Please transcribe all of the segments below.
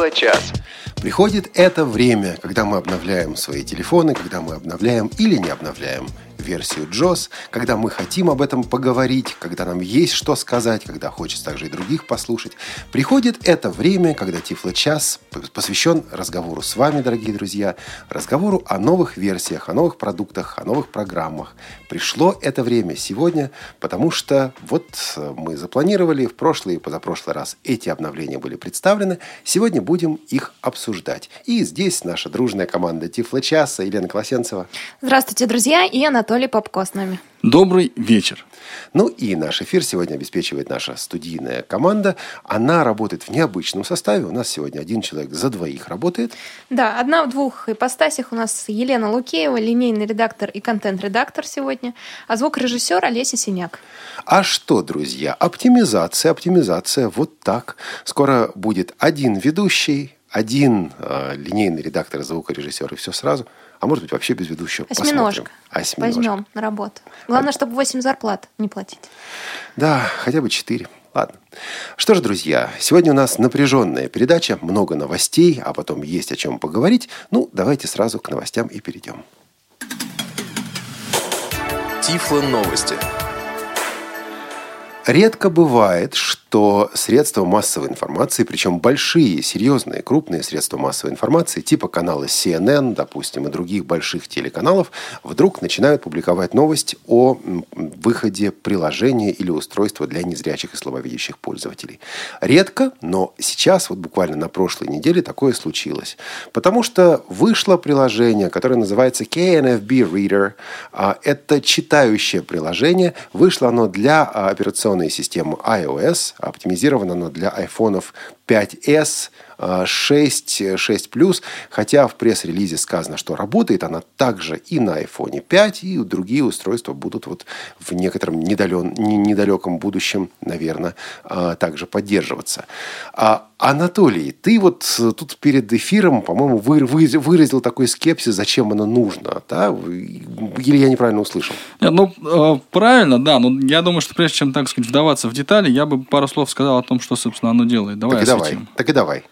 Тифло-час. Приходит это время, когда мы обновляем свои телефоны, когда мы обновляем или не обновляем версию JOS, когда мы хотим об этом поговорить, когда нам есть что сказать, когда хочется также и других послушать. Приходит это время, когда Тифло час посвящен разговору с вами, дорогие друзья, разговору о новых версиях, о новых продуктах, о новых программах. Пришло это время сегодня, потому что вот мы запланировали в прошлый и позапрошлый раз эти обновления были представлены. Сегодня будем их обсуждать. И здесь наша дружная команда Тифло часа Елена Колосенцева. Здравствуйте, друзья, и Анатолий Анатолий Попко с нами. Добрый вечер. Ну и наш эфир сегодня обеспечивает наша студийная команда. Она работает в необычном составе. У нас сегодня один человек за двоих работает. Да, одна в двух ипостасях у нас Елена Лукеева, линейный редактор и контент-редактор сегодня, а звукорежиссер Олеся Синяк. А что, друзья, оптимизация, оптимизация, вот так. Скоро будет один ведущий, один э, линейный редактор, звукорежиссер и все сразу – а может быть, вообще без ведущего. Осьминожка. Осьминожка. Возьмем на работу. Главное, чтобы 8 зарплат не платить. Да, хотя бы 4. Ладно. Что ж, друзья, сегодня у нас напряженная передача, много новостей, а потом есть о чем поговорить. Ну, давайте сразу к новостям и перейдем. Тифло новости. Редко бывает, что средства массовой информации, причем большие, серьезные, крупные средства массовой информации, типа канала CNN, допустим, и других больших телеканалов, вдруг начинают публиковать новость о выходе приложения или устройства для незрячих и слабовидящих пользователей. Редко, но сейчас, вот буквально на прошлой неделе, такое случилось. Потому что вышло приложение, которое называется KNFB Reader. А, это читающее приложение. Вышло оно для а, операционной системы iOS. Оптимизирована она для айфонов 5s, 6, 6 Plus, хотя в пресс-релизе сказано, что работает она также и на iPhone 5, и другие устройства будут вот в некотором недален, недалеком будущем, наверное, а, также поддерживаться. А, Анатолий, ты вот тут перед эфиром, по-моему, выразил такой скепсис, зачем оно нужно, да? Или я неправильно услышал? Нет, ну, э, правильно, да, но я думаю, что прежде чем, так сказать, вдаваться в детали, я бы пару слов сказал о том, что, собственно, оно делает. Давай так и давай, так и давай.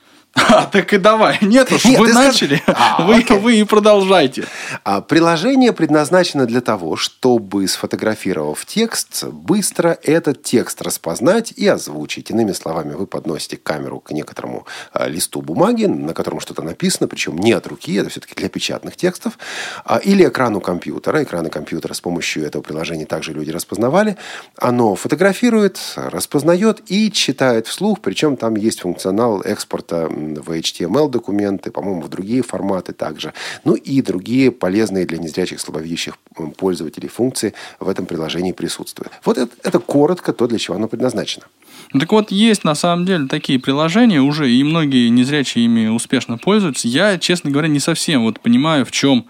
А, так и давай. Нет уж, Нет, вы начали, скаж... а, вы, вы и продолжайте. А, приложение предназначено для того, чтобы, сфотографировав текст, быстро этот текст распознать и озвучить. Иными словами, вы подносите камеру к некоторому а, листу бумаги, на котором что-то написано, причем не от руки, это все-таки для печатных текстов, а, или экрану компьютера. Экраны компьютера с помощью этого приложения также люди распознавали. Оно фотографирует, распознает и читает вслух, причем там есть функционал экспорта в HTML документы, по-моему, в другие форматы также. Ну и другие полезные для незрячих слабовидящих пользователей функции в этом приложении присутствуют. Вот это, это коротко то, для чего оно предназначено. Ну, так вот, есть на самом деле такие приложения уже, и многие незрячие ими успешно пользуются. Я, честно говоря, не совсем вот понимаю, в чем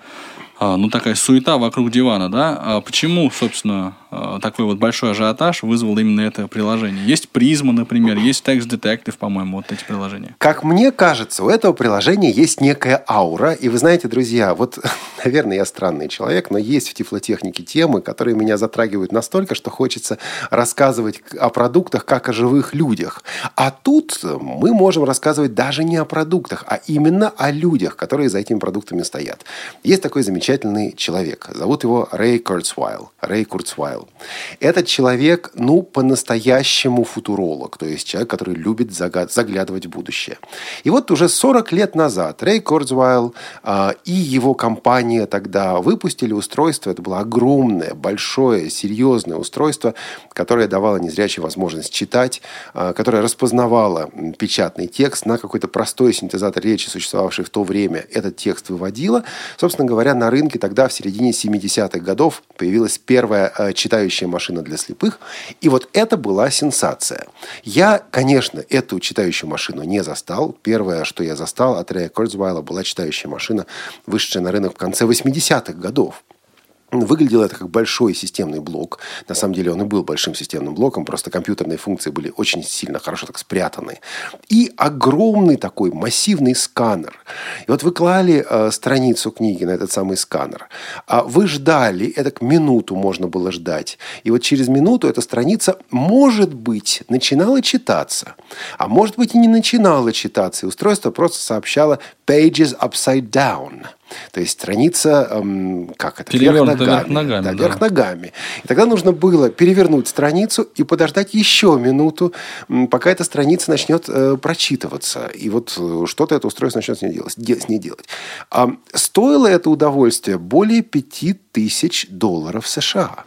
ну, такая суета вокруг дивана, да? А почему, собственно, а, такой вот большой ажиотаж вызвал именно это приложение? Есть призма, например, есть Text Detective, по-моему, вот эти приложения. Как мне кажется, у этого приложения есть некая аура. И вы знаете, друзья, вот, наверное, я странный человек, но есть в тифлотехнике темы, которые меня затрагивают настолько, что хочется рассказывать о продуктах как о живых людях. А тут мы можем рассказывать даже не о продуктах, а именно о людях, которые за этими продуктами стоят. Есть такой замечательный замечательный человек. Зовут его Рэй Курцвайл. Рэй Курцвайл. Этот человек, ну, по-настоящему футуролог, то есть человек, который любит загад- заглядывать в будущее. И вот уже 40 лет назад Рэй Курцвайл э, и его компания тогда выпустили устройство. Это было огромное, большое, серьезное устройство, которое давало незрячим возможность читать, э, которое распознавало печатный текст на какой-то простой синтезатор речи, существовавший в то время. Этот текст выводило. Собственно говоря, на рынке рынке тогда, в середине 70-х годов, появилась первая э, читающая машина для слепых. И вот это была сенсация. Я, конечно, эту читающую машину не застал. Первое, что я застал от Рэя Кольцвайла, была читающая машина, вышедшая на рынок в конце 80-х годов. Выглядело это как большой системный блок. На самом деле он и был большим системным блоком, просто компьютерные функции были очень сильно хорошо так спрятаны. И огромный такой массивный сканер. И вот вы клали э, страницу книги на этот самый сканер. А вы ждали, это к минуту можно было ждать. И вот через минуту эта страница, может быть, начинала читаться. А может быть и не начинала читаться. И устройство просто сообщало pages upside down – то есть страница, эм, как это, вверх ногами. Вверх ногами, да, да. вверх ногами. И тогда нужно было перевернуть страницу и подождать еще минуту, пока эта страница начнет э, прочитываться. И вот э, что-то это устройство начнет с ней делать. С ней делать. А, стоило это удовольствие более 5000 долларов США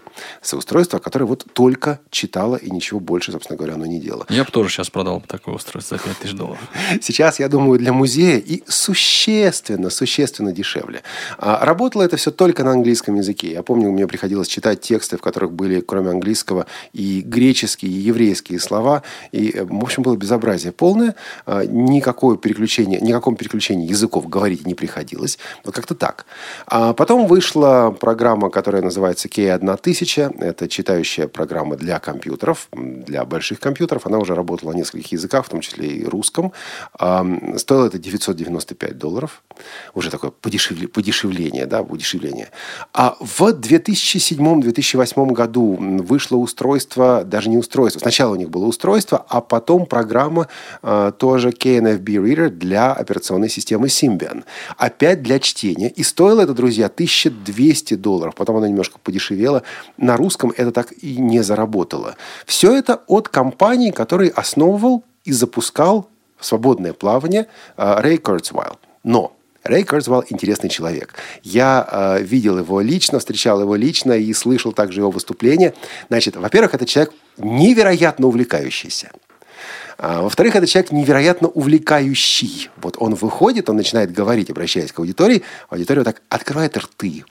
устройство, которое вот только читало и ничего больше, собственно говоря, оно не делало. Я бы тоже сейчас продал такое устройство за 5000 долларов. Сейчас, я думаю, для музея и существенно, существенно дешевле. А работало это все только на английском языке. Я помню, мне приходилось читать тексты, в которых были, кроме английского, и греческие, и еврейские слова. И, в общем, было безобразие полное. А, никакое переключение, никаком переключении языков говорить не приходилось. Вот как-то так. А потом вышла программа, которая называется K1000, 1000. Это читающая программа для компьютеров, для больших компьютеров. Она уже работала на нескольких языках, в том числе и русском. Стоило это 995 долларов. Уже такое подешевле, подешевление, да, удешевление. А в 2007-2008 году вышло устройство, даже не устройство, сначала у них было устройство, а потом программа а, тоже KNFB Reader для операционной системы Symbian. Опять для чтения. И стоило это, друзья, 1200 долларов. Потом она немножко подешевела на русском это так и не заработало. Все это от компании, который основывал и запускал свободное плавание а, Рэй Курцвайл. Но Рэй Курцвайл интересный человек. Я э, видел его лично, встречал его лично и слышал также его выступления. Значит, во-первых, это человек невероятно увлекающийся. А, во-вторых, это человек невероятно увлекающий. Вот он выходит, он начинает говорить, обращаясь к аудитории, аудитория вот так открывает рты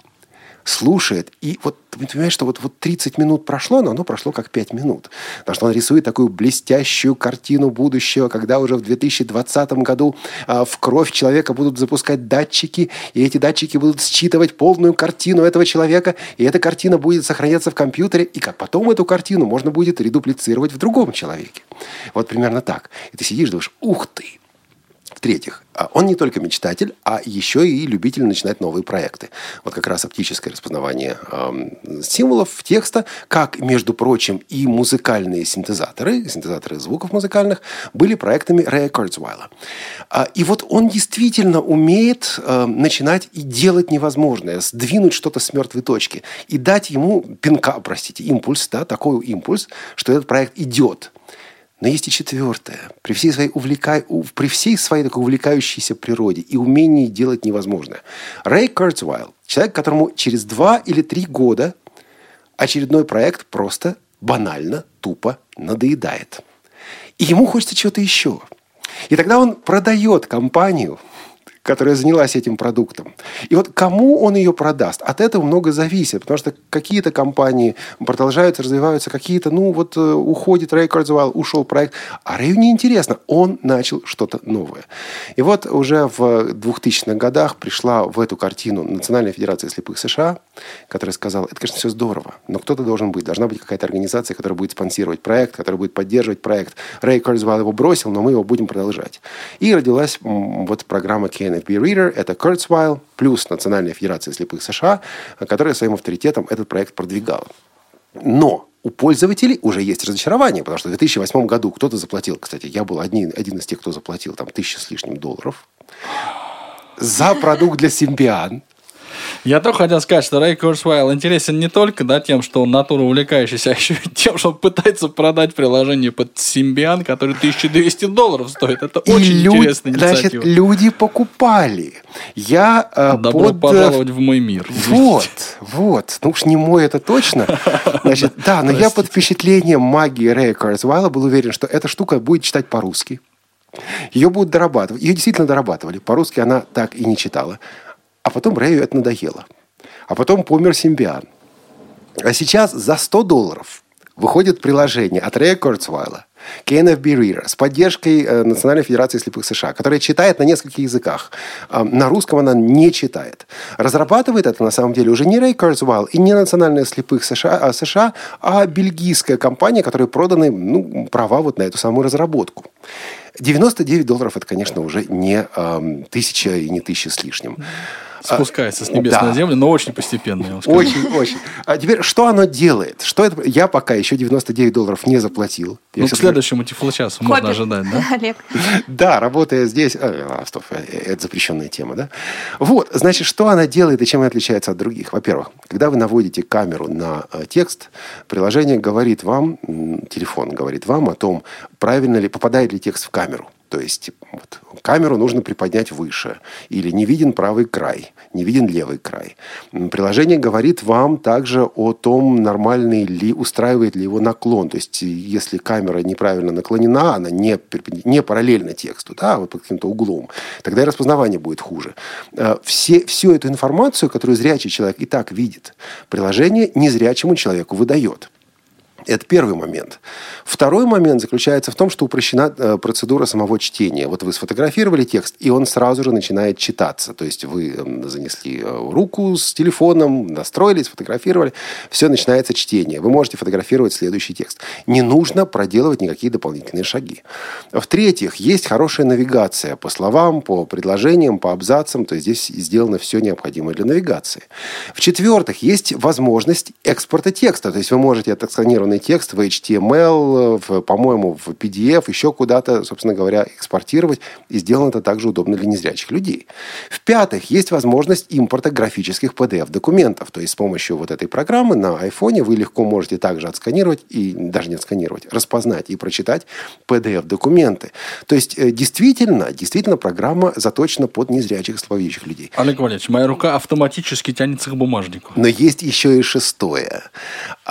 слушает. И вот ты понимаешь, что вот, вот 30 минут прошло, но оно прошло как 5 минут. Потому что он рисует такую блестящую картину будущего, когда уже в 2020 году а, в кровь человека будут запускать датчики, и эти датчики будут считывать полную картину этого человека, и эта картина будет сохраняться в компьютере, и как потом эту картину можно будет редуплицировать в другом человеке. Вот примерно так. И ты сидишь, думаешь, ух ты, в-третьих, а он не только мечтатель, а еще и любитель начинать новые проекты. Вот как раз оптическое распознавание э, символов текста, как, между прочим, и музыкальные синтезаторы, синтезаторы звуков музыкальных, были проектами Рэя Курцвайла. А, и вот он действительно умеет э, начинать и делать невозможное, сдвинуть что-то с мертвой точки и дать ему пинка, простите, импульс, да, такой импульс, что этот проект идет – но есть и четвертое. При всей своей, увлека... при всей своей такой увлекающейся природе и умении делать невозможное. Рэй Курцвайл, человек, которому через два или три года очередной проект просто банально, тупо надоедает. И ему хочется чего-то еще. И тогда он продает компанию – которая занялась этим продуктом. И вот кому он ее продаст, от этого много зависит, потому что какие-то компании продолжаются, развиваются, какие-то, ну вот э, уходит Рэй Кардзуэлл, ушел проект, а Рэю неинтересно, он начал что-то новое. И вот уже в 2000-х годах пришла в эту картину Национальная Федерация слепых США, которая сказала, это, конечно, все здорово, но кто-то должен быть, должна быть какая-то организация, которая будет спонсировать проект, которая будет поддерживать проект. Рэй Кардзуэлл его бросил, но мы его будем продолжать. И родилась вот программа Ken NFB Reader, это Kurzweil, плюс Национальная Федерация слепых США, которая своим авторитетом этот проект продвигала. Но у пользователей уже есть разочарование, потому что в 2008 году кто-то заплатил, кстати, я был один, один из тех, кто заплатил там тысячу с лишним долларов за продукт для Symbian. Я только хотел сказать, что Рэй Курсвайл интересен не только да, тем, что он натура увлекающийся, а еще и тем, что он пытается продать приложение под Symbian, который 1200 долларов стоит. Это и очень люд... интересная инициатива. Значит, люди покупали. Я э, Добро под... пожаловать в мой мир. Вот, вот. Ну уж не мой это точно. Значит, да, но я под впечатлением магии Рэя Курсвайла был уверен, что эта штука будет читать по-русски. Ее будут дорабатывать. Ее действительно дорабатывали. По-русски она так и не читала. А потом Рэю это надоело. А потом помер Симбиан. А сейчас за 100 долларов выходит приложение от Рэя Курцвайла, KNFB Reader с поддержкой э, Национальной Федерации слепых США, которая читает на нескольких языках. Э, на русском она не читает. Разрабатывает это на самом деле уже не Ray Kurzweil и не Национальная слепых США, а, США, а бельгийская компания, которой проданы ну, права вот на эту самую разработку. 99 долларов это, конечно, уже не э, тысяча и не тысяча с лишним. Спускается с небес да. на землю, но очень постепенно. я вам скажу. Очень, очень. А теперь, что оно делает? Что это? Я пока еще 99 долларов не заплатил. Я Ну, к следующему тифлочасу можно ожидать, да? Олег. Да, работая здесь... а, стоп, э, это запрещенная тема, да? Вот, значит, что она делает и чем она отличается от других? Во-первых, когда вы наводите камеру на э, текст, приложение говорит вам, телефон говорит вам о том, правильно ли, попадает ли текст в камеру. То есть вот, камеру нужно приподнять выше. Или не виден правый край, не виден левый край. Приложение говорит вам также о том, нормальный ли, устраивает ли его наклон. То есть, если камера неправильно наклонена, она не, не параллельна тексту, да, вот под каким-то углом, тогда и распознавание будет хуже. Э, Все, всю эту информацию, которую зрячий человек и так видит, приложение незрячему человеку выдает. Это первый момент. Второй момент заключается в том, что упрощена э, процедура самого чтения. Вот вы сфотографировали текст, и он сразу же начинает читаться. То есть вы м, занесли э, руку с телефоном, настроили, сфотографировали, все, начинается чтение. Вы можете фотографировать следующий текст. Не нужно проделывать никакие дополнительные шаги. В-третьих, есть хорошая навигация по словам, по предложениям, по абзацам. То есть здесь сделано все необходимое для навигации. В-четвертых, есть возможность экспорта текста. То есть вы можете отсканированный текст в HTML, в, по-моему, в PDF, еще куда-то, собственно говоря, экспортировать. И сделано это также удобно для незрячих людей. В-пятых, есть возможность импорта графических PDF-документов. То есть с помощью вот этой программы на iPhone вы легко можете также отсканировать, и даже не отсканировать, распознать и прочитать PDF-документы. То есть э, действительно, действительно программа заточена под незрячих слабовидящих людей. Олег Валерьевич, моя рука автоматически тянется к бумажнику. Но есть еще и шестое.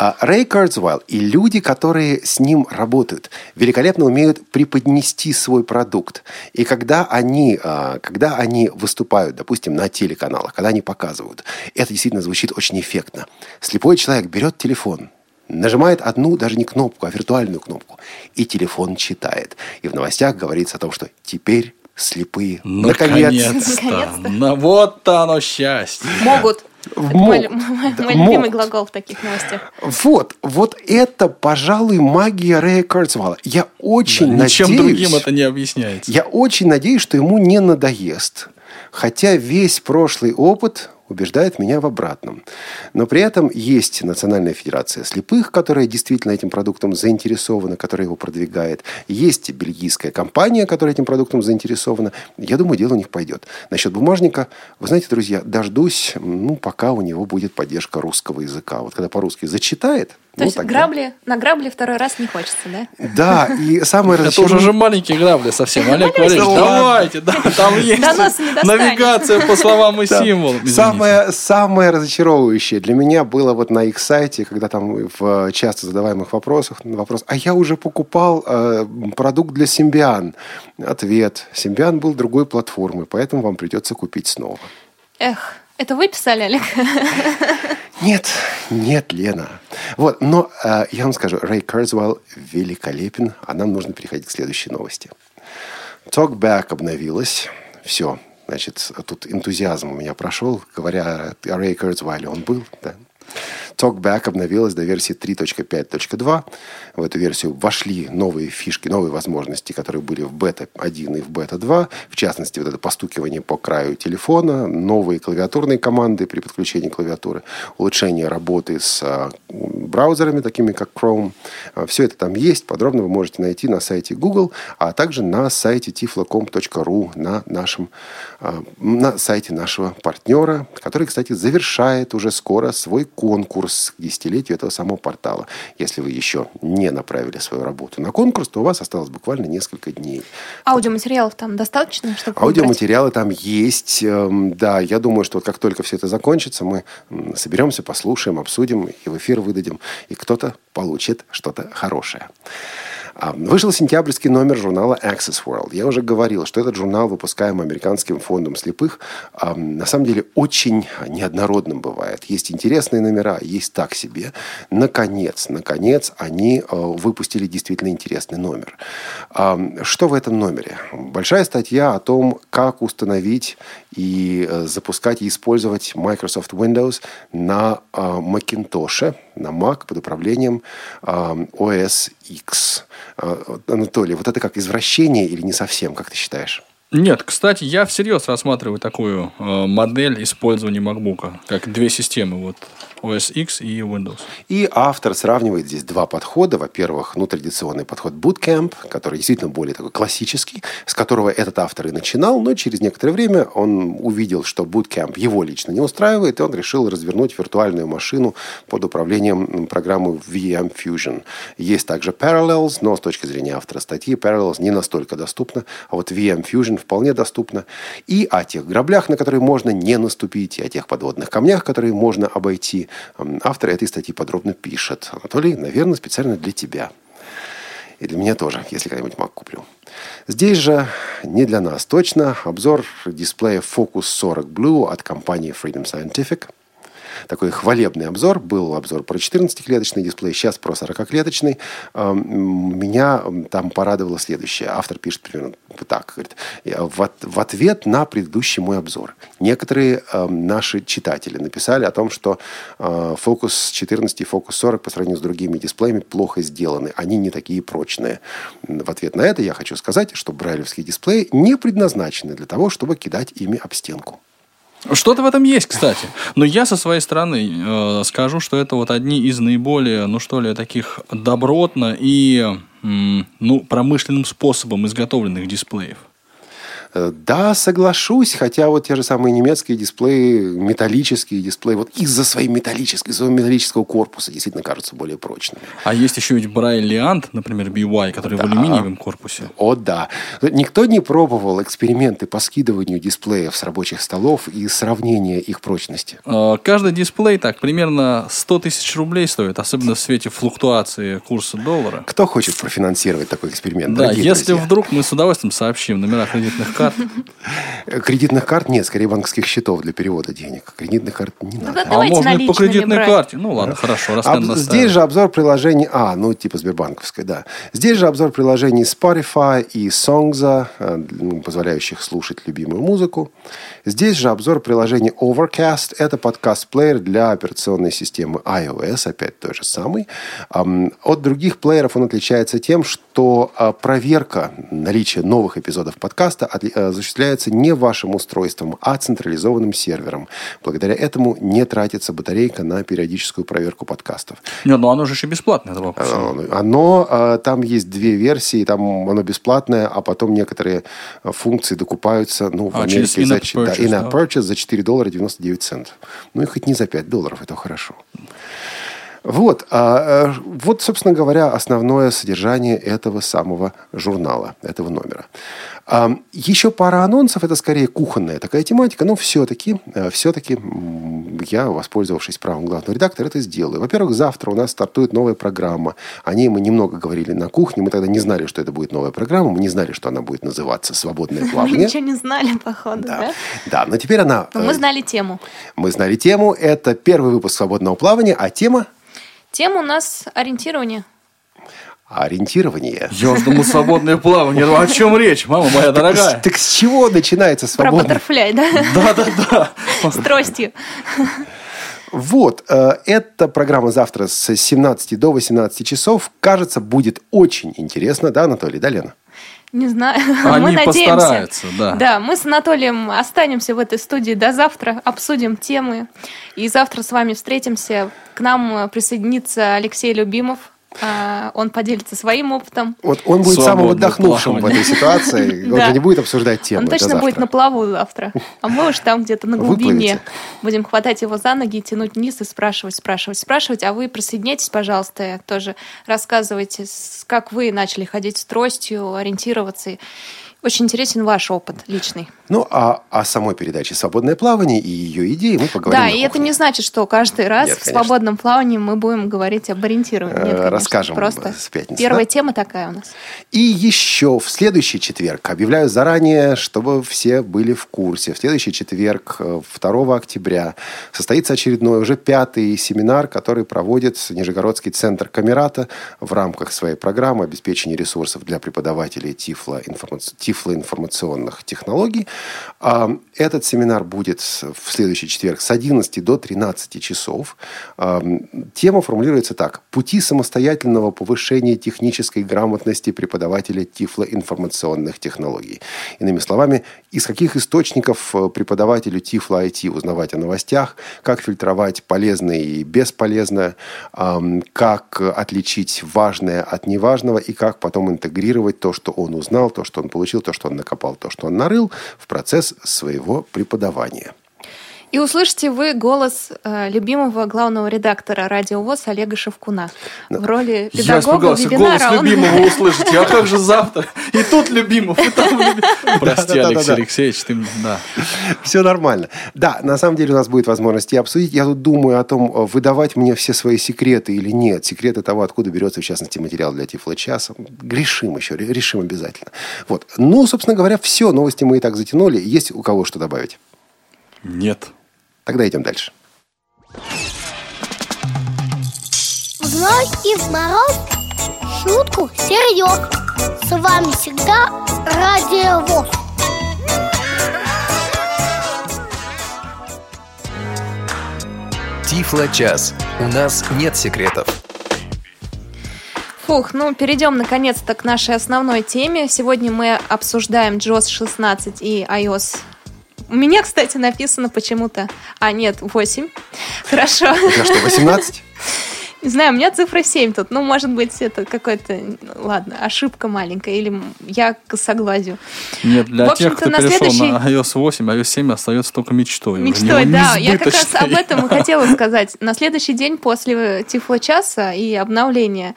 А, Рэй Кардзвайл и люди, которые с ним работают, великолепно умеют преподнести свой продукт. И когда они, а, когда они выступают, допустим, на телеканалах, когда они показывают, это действительно звучит очень эффектно. Слепой человек берет телефон, нажимает одну, даже не кнопку, а виртуальную кнопку, и телефон читает. И в новостях говорится о том, что теперь слепые наконец Наконец-то. Наконец-то. Ну, вот оно счастье. Могут. Могут. мой, мой- Да, мой любимый глагол в таких новостях. Вот, вот это, пожалуй, магия Рэя Курцвелла. Я очень надеюсь... Ничем другим это не объясняется. Я очень надеюсь, что ему не надоест. Хотя весь прошлый опыт убеждает меня в обратном. Но при этом есть Национальная Федерация слепых, которая действительно этим продуктом заинтересована, которая его продвигает. Есть бельгийская компания, которая этим продуктом заинтересована. Я думаю, дело у них пойдет. Насчет бумажника, вы знаете, друзья, дождусь, ну, пока у него будет поддержка русского языка. Вот когда по-русски зачитает, То ну, есть тогда- грабли, на грабли второй раз не хочется, да? Да, и самое Это уже же маленькие грабли совсем. Олег Валерьевич, давайте, да, там есть навигация по словам и символам. Самое, самое разочаровывающее для меня было вот на их сайте, когда там в часто задаваемых вопросах вопрос, а я уже покупал э, продукт для Симбиан. Ответ, Симбиан был другой платформы, поэтому вам придется купить снова. Эх, это вы писали, Олег? Нет, нет, Лена. Вот, но э, я вам скажу, Рэй Курцвелл великолепен, а нам нужно переходить к следующей новости. Talkback обновилась. Все. Значит, тут энтузиазм у меня прошел, говоря о Рэй. Он был, да. Talkback обновилась до версии 3.5.2. В эту версию вошли новые фишки, новые возможности, которые были в бета 1 и в бета 2. В частности, вот это постукивание по краю телефона, новые клавиатурные команды при подключении клавиатуры, улучшение работы с а, браузерами, такими как Chrome. Все это там есть. Подробно вы можете найти на сайте Google, а также на сайте tiflocom.ru, на нашем а, на сайте нашего партнера, который, кстати, завершает уже скоро свой конкурс к десятилетию этого самого портала. Если вы еще не направили свою работу на конкурс, то у вас осталось буквально несколько дней. Аудиоматериалов там достаточно, чтобы выбрать? Аудиоматериалы там есть. Эм, Да, я думаю, что как только все это закончится, мы соберемся, послушаем, обсудим и в эфир выдадим, и кто-то получит что-то хорошее. А, Вышел сентябрьский номер журнала Access World. Я уже говорил, что этот журнал, выпускаемый американским фондом слепых, а, на самом деле очень неоднородным бывает. Есть интересные номера, есть так себе. Наконец, наконец, они а, выпустили действительно интересный номер. Что в этом номере? Большая статья о том, как установить и э, запускать и использовать Microsoft Windows на Macintosh, на Mac под управлением OS X. Анатолий, вот это как извращение или не совсем, как ты считаешь? Нет, кстати, я всерьез рассматриваю такую э, модель использования MacBook, как две системы, вот OS X и Windows. И автор сравнивает здесь два подхода. Во-первых, ну, традиционный подход Bootcamp, который действительно более такой классический, с которого этот автор и начинал, но через некоторое время он увидел, что Bootcamp его лично не устраивает, и он решил развернуть виртуальную машину под управлением программы VM Fusion. Есть также Parallels, но с точки зрения автора статьи Parallels не настолько доступна, а вот VM Fusion вполне доступна. И о тех граблях, на которые можно не наступить, и о тех подводных камнях, которые можно обойти, автор этой статьи подробно пишет. Анатолий, наверное, специально для тебя. И для меня тоже, если когда-нибудь Mac куплю. Здесь же не для нас точно обзор дисплея Focus 40 Blue от компании Freedom Scientific. Такой хвалебный обзор. Был обзор про 14-клеточный дисплей, сейчас про 40-клеточный. Эм, Меня там порадовало следующее. Автор пишет примерно так. Говорит, «Я в, от- в ответ на предыдущий мой обзор некоторые наши читатели написали о том, что э, Focus 14 и Focus 40 по сравнению с другими дисплеями плохо сделаны. Они не такие прочные. В ответ на это я хочу сказать, что брайлевские дисплеи не предназначены для того, чтобы кидать ими об стенку. Что-то в этом есть, кстати. Но я со своей стороны э, скажу, что это вот одни из наиболее, ну что ли, таких добротно и м, ну, промышленным способом изготовленных дисплеев. Э, Да, соглашусь, хотя вот те же самые немецкие дисплеи, металлические дисплеи, вот из-за своей металлической, своего металлического корпуса действительно кажутся более прочными. А есть еще ведь Брайль Лиант, например, BY, который в алюминиевом корпусе. О, да. Никто не пробовал эксперименты по скидыванию дисплеев с рабочих столов и сравнения их прочности. Э, Каждый дисплей так примерно 100 тысяч рублей стоит, особенно в свете флуктуации курса доллара. Кто хочет профинансировать такой эксперимент? Да, если друзья? вдруг мы с удовольствием сообщим номера кредитных карт. Э, Кредитных карт нет, скорее банковских счетов для перевода денег. Кредитных карт не Ну, надо. да, А можно и по кредитной брать. карте. Ну ладно, хорошо, раз Об- настаивает. здесь же обзор приложений... А, ну, типа Сбербанковской, да. Здесь же обзор приложений Spotify и Songza, э, ну, позволяющих слушать любимую музыку. Здесь же обзор приложений Overcast. Это подкаст-плеер для операционной системы iOS, опять той же самый. Ам, От других плееров он отличается тем, что а, проверка наличия новых эпизодов подкаста отли- э, осуществляется не вашим устройством, а централизованным сервером. Благодаря этому не тратится батарейка на периодическую проверку подкастов. Нет, ну оно же еще бесплатное, вопрос. Оно, э, там есть две версии, там оно бесплатное, а потом некоторые э, функции докупаются, ну, в А, Америке за, ч- да, purchase, in-app да. purchase за 4 доллара 99 центов. Ну, и хоть не за 5 долларов, это хорошо. Вот, а, э, вот, собственно говоря, основное содержание этого самого журнала, этого номера. Еще пара анонсов, это скорее кухонная такая тематика, но все-таки, все-таки я, воспользовавшись правом главного редактора, это сделаю. Во-первых, завтра у нас стартует новая программа. О ней мы немного говорили на кухне, мы тогда не знали, что это будет новая программа, мы не знали, что она будет называться «Свободное Мы плавание». ничего не знали, походу, да? Да, но теперь она... Мы э, знали тему. мы знали тему, это первый выпуск «Свободного плавания», а тема Тема у нас ориентирование. Ориентирование. Я думал, свободное плавание. Ну, о чем речь, мама моя дорогая? Так с чего начинается Про свободное? баттерфляй, да? Да-да-да. С тростью. Вот, э, эта программа завтра с 17 до 18 часов. Кажется, будет очень интересно, да, Анатолий, да, Лена? Не знаю. Они мы надеемся. постараются, да. Да, мы с Анатолием останемся в этой студии до завтра, обсудим темы. И завтра с вами встретимся. К нам присоединится Алексей Любимов. А, Он поделится своим опытом. Вот он будет самым Свободное отдохнувшим в плавание. этой ситуации. Он же не будет обсуждать тему. Он точно будет на плаву завтра. А мы уж там где-то на глубине. Будем хватать его за ноги, тянуть вниз и спрашивать, спрашивать, спрашивать. А вы присоединяйтесь, пожалуйста, тоже рассказывайте, как вы начали ходить с тростью, ориентироваться. Очень интересен ваш опыт личный. Ну, а о самой передаче «Свободное плавание» и ее идеи мы поговорим Да, и это не значит, что каждый раз Нет, в конечно. свободном плавании мы будем говорить об ориентировании. Нет, Э, конечно. расскажем Просто с пятницы, первая да? тема такая у нас. И еще в следующий четверг, объявляю заранее, чтобы все были в курсе, в следующий четверг, э, 2 октября, состоится очередной, уже пятый семинар, который проводит Нижегородский центр Камерата в рамках своей программы обеспечения ресурсов для преподавателей тифлоинформац- тифлоинформационных технологий. А, Этот семинар будет в следующий четверг с 11 до 13 часов. А, Тема формулируется так. Пути самостоятельного повышения технической грамотности преподавателя тифлоинформационных технологий. Иными словами, из каких источников э, преподавателю тифло IT узнавать о новостях, как фильтровать полезное и бесполезное, как отличить важное от неважного и как потом интегрировать то, что он узнал, то, что он получил, то, что он накопал, то, что он нарыл в процесс своего преподавания. И услышите вы голос э, любимого главного редактора радио ВОЗ Олега Шевкуна. В роли Я педагога испугался, вебинара. голос он- любимого услышать. А как же завтра? И тут любимов, и там любимов. Прости. Алексей Алексеевич, ты мне... Да. Все нормально. Да, на самом деле у нас будет возможность и обсудить. Я тут думаю о том, э, выдавать мне все свои секреты или нет. Секреты того, откуда берется, в частности, материал для Тифло-часа. Решим еще, ре- решим обязательно. Вот. Ну, собственно говоря, все. Новости мы и так затянули. Есть у кого что добавить? Нет. Тогда идем дальше. В зной и в мороз шутку серьез. С вами всегда Радио ВОЗ. Тифло-час. У нас нет секретов. Фух, ну перейдем наконец-то к нашей основной теме. Сегодня мы обсуждаем JOS 16 и iOS. У меня, кстати, написано почему-то... А, нет, 8. Хорошо. На что, 18? Не знаю, у меня цифра 7 тут. Ну, может быть, это какой-то... Ладно, ошибка маленькая. Или я косоглазию. Нет, для тех, кто на перешел следующий- на iOS 8, iOS 7 остается только мечтой. Мечтой, да. Я как раз об этом и хотела сказать. На следующий день после Тифло-часа и обновления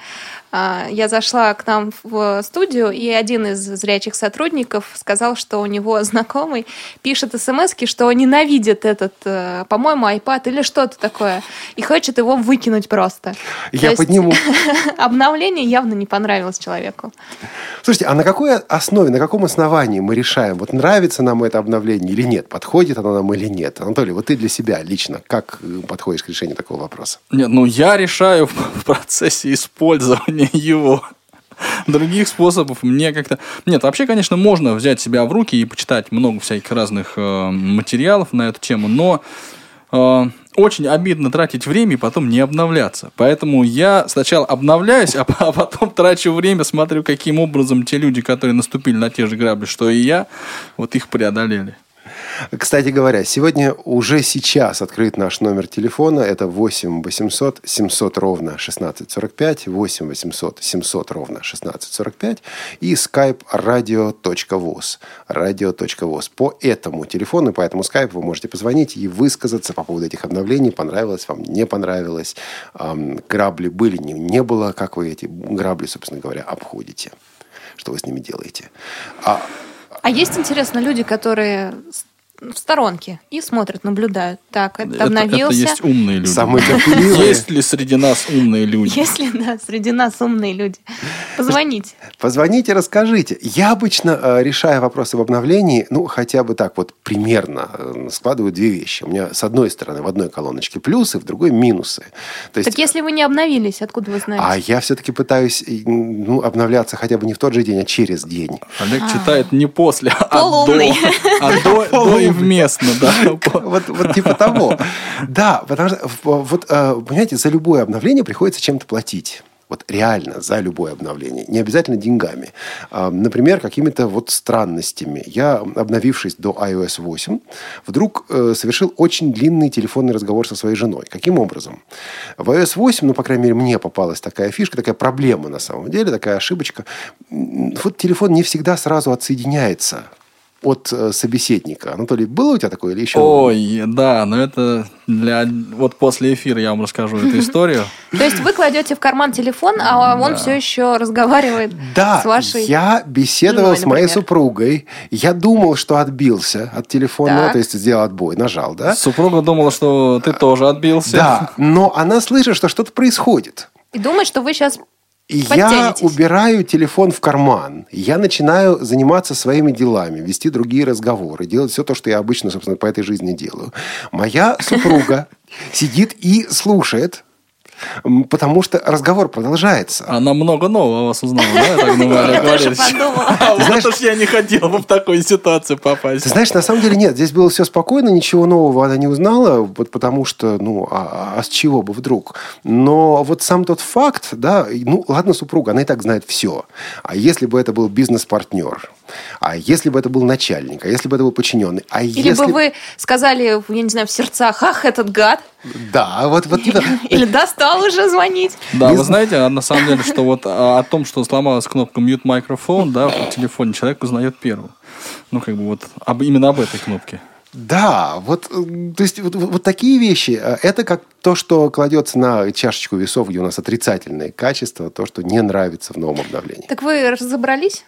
я зашла к нам в студию, и один из зрячих сотрудников сказал, что у него знакомый пишет смс что он ненавидит этот, э, по-моему, iPad или что-то такое, и хочет его выкинуть просто. Я То есть подниму. Обновление явно не понравилось человеку. Слушайте, а на какой основе, на каком основании мы решаем, вот нравится нам это обновление или нет, подходит оно нам или нет? Анатолий, вот ты для себя лично как э, подходишь к решению такого вопроса? Нет, ну я решаю в процессе использования его. Других способов мне как-то... Нет, вообще, конечно, можно взять себя в руки и почитать много всяких разных э, материалов на эту тему, но э, очень обидно тратить время и потом не обновляться. Поэтому я сначала обновляюсь, а, а потом трачу время, смотрю, каким образом те люди, которые наступили на те же грабли, что и я, вот их преодолели. Кстати говоря, сегодня уже сейчас открыт наш номер телефона. Это 8 800 700 ровно 1645, 8 800 700 ровно 1645 и skype radio.voz. radio.voz. По этому телефону, по этому скайпу вы можете позвонить и высказаться по поводу этих обновлений. Понравилось вам, не понравилось. Грабли были, не, не было. Как вы эти грабли, собственно говоря, обходите? Что вы с ними делаете? А, А есть, интересно, люди, которые в сторонке и смотрят, наблюдают. Так, это, Это, обновился. это есть умные люди. Самые терпеливые. Есть ли среди нас умные люди? Если да, среди нас умные люди, позвоните. Позвоните, расскажите. Я обычно, э, решая вопросы в обновлении, ну, хотя бы так вот примерно э, складываю две вещи. У меня с одной стороны в одной колоночке плюсы, в другой минусы. То есть, Так если вы не обновились, откуда вы знаете? а я все-таки пытаюсь э, ну, обновляться хотя бы не в тот же день, а через день. Олег читает не после, а до. А до, до и вместно, да. Вот, вот типа того. Да, потому что, вот, э, понимаете, за любое обновление приходится чем-то платить. Вот реально за любое обновление. Не обязательно деньгами. А, Например, какими-то вот странностями. Я, обновившись до iOS 8, вдруг э, совершил очень длинный телефонный разговор со своей женой. Каким образом? В iOS 8, ну, по крайней мере, мне попалась такая фишка, такая проблема на самом деле, такая ошибочка. Вот телефон не всегда сразу отсоединяется от э, собеседника. Анатолий, было у тебя такое или еще? Ой, да, но это для... Вот после эфира я вам расскажу эту историю. То есть вы кладете в карман телефон, а он все еще разговаривает Да, с вашей... я беседовал с моей супругой. Я думал, что отбился от телефона, то есть сделал отбой, нажал, да? Супруга думала, что ты тоже отбился. Да, но она слышит, что что-то происходит. И думает, что вы сейчас... И я убираю телефон в карман. Я начинаю заниматься своими делами, вести другие разговоры, делать все то, что я обычно, собственно, по этой жизни делаю. Моя супруга сидит и слушает, потому что разговор продолжается. Она много нового о вас узнала, да, я так думаю, Олег Валерьевич? А вот уж я не хотел бы в такую ситуацию попасть. Ты знаешь, на самом деле нет, здесь было все спокойно, ничего нового она не узнала, вот потому что, ну, а, а с чего бы вдруг? Но вот сам тот факт, да, ну, ладно, супруга, она и так знает все. А если бы это был бизнес-партнер, а если бы это был начальник, а если бы это был подчиненный, а Или если... бы вы сказали, я не знаю, в сердцах, ах, этот гад. Да, вот, вот Или достал уже звонить. Да, вы знаете, а на самом деле, что вот а, о том, что сломалась кнопка mute microphone, да, в телефоне, человек узнает первым. Ну, как бы вот об, именно об этой кнопке. Да, вот, э, то есть вот, вот- такие вещи, э, это как то, что кладется на чашечку весов, где у нас отрицательные качества, то, что не нравится в новом обновлении. Так вы разобрались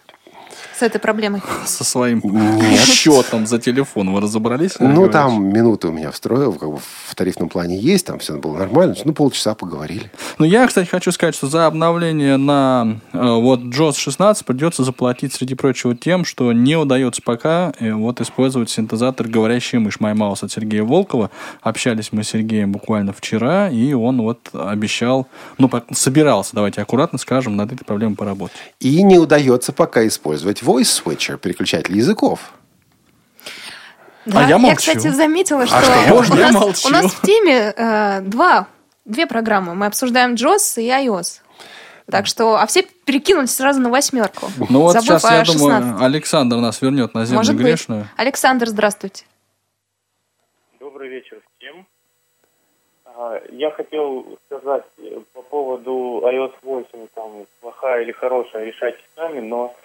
с этой проблемой? Со своим Нет. счетом за телефон вы разобрались? Ну, там минуты у меня встроил, как бы в тарифном плане есть, там все было нормально. Ну, полчаса поговорили. Ну, я, кстати, хочу сказать, что за обновление на э, вот JOS 16 придется заплатить, среди прочего, тем, что не удается пока э, вот использовать синтезатор «Говорящая мышь» MyMouse от Сергея Волкова. Общались мы с Сергеем буквально вчера, и он вот обещал, ну, собирался, давайте аккуратно скажем, над этой проблемой поработать. И не удается пока использовать voice switcher, переключатель языков. Да, я я, молчу. кстати, заметила, что, что, у? Я нас, молчу. у нас в теме э, два, две программы. Мы обсуждаем JOS и iOS. Так что, а все перекинулись сразу на восьмерку. Ну, вот забыв сейчас, я думаю, 16. Александр нас вернет на землю Может быть. грешную. Александр, здравствуйте. Добрый вечер всем. А, Я хотел сказать э, по поводу iOS 8, там, плохая или хорошая, решайте сами, но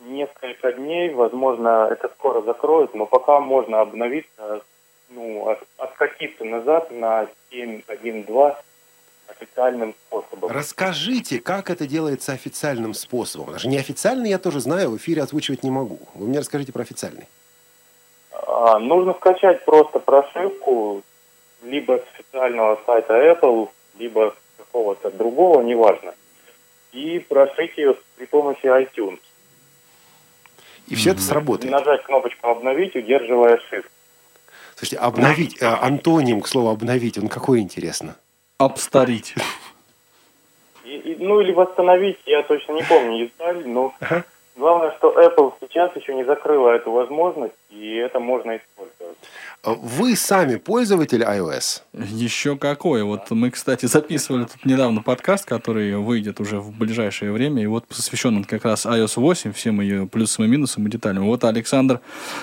несколько дней, возможно, это скоро закроют, но пока можно обновиться, ну, от- откатиться назад на 7.1.2 официальным способом. Расскажите, как это делается официальным способом. Даже неофициальный я тоже знаю, в эфире озвучивать не могу. Вы мне расскажите про официальный. А, нужно скачать просто прошивку либо с официального сайта Apple, либо какого-то другого, неважно, и прошить ее при помощи iTunes. И все это сработает. нажать кнопочку «Обновить», удерживая Shift. Слушайте, обновить, э, антоним к слову обновить, он какой интересно? Обстарить. И, и- ну или восстановить, я точно не помню деталь, но главное, что Apple сейчас еще не закрыла эту возможность, и это можно использовать. Э, Вы сами пользователь iOS? Еще какой. Вот мы, кстати, записывали тут недавно подкаст, который выйдет уже в ближайшее время, и вот посвящен он как раз iOS 8, всем ее плюсам и минусам и деталям. Вот Александр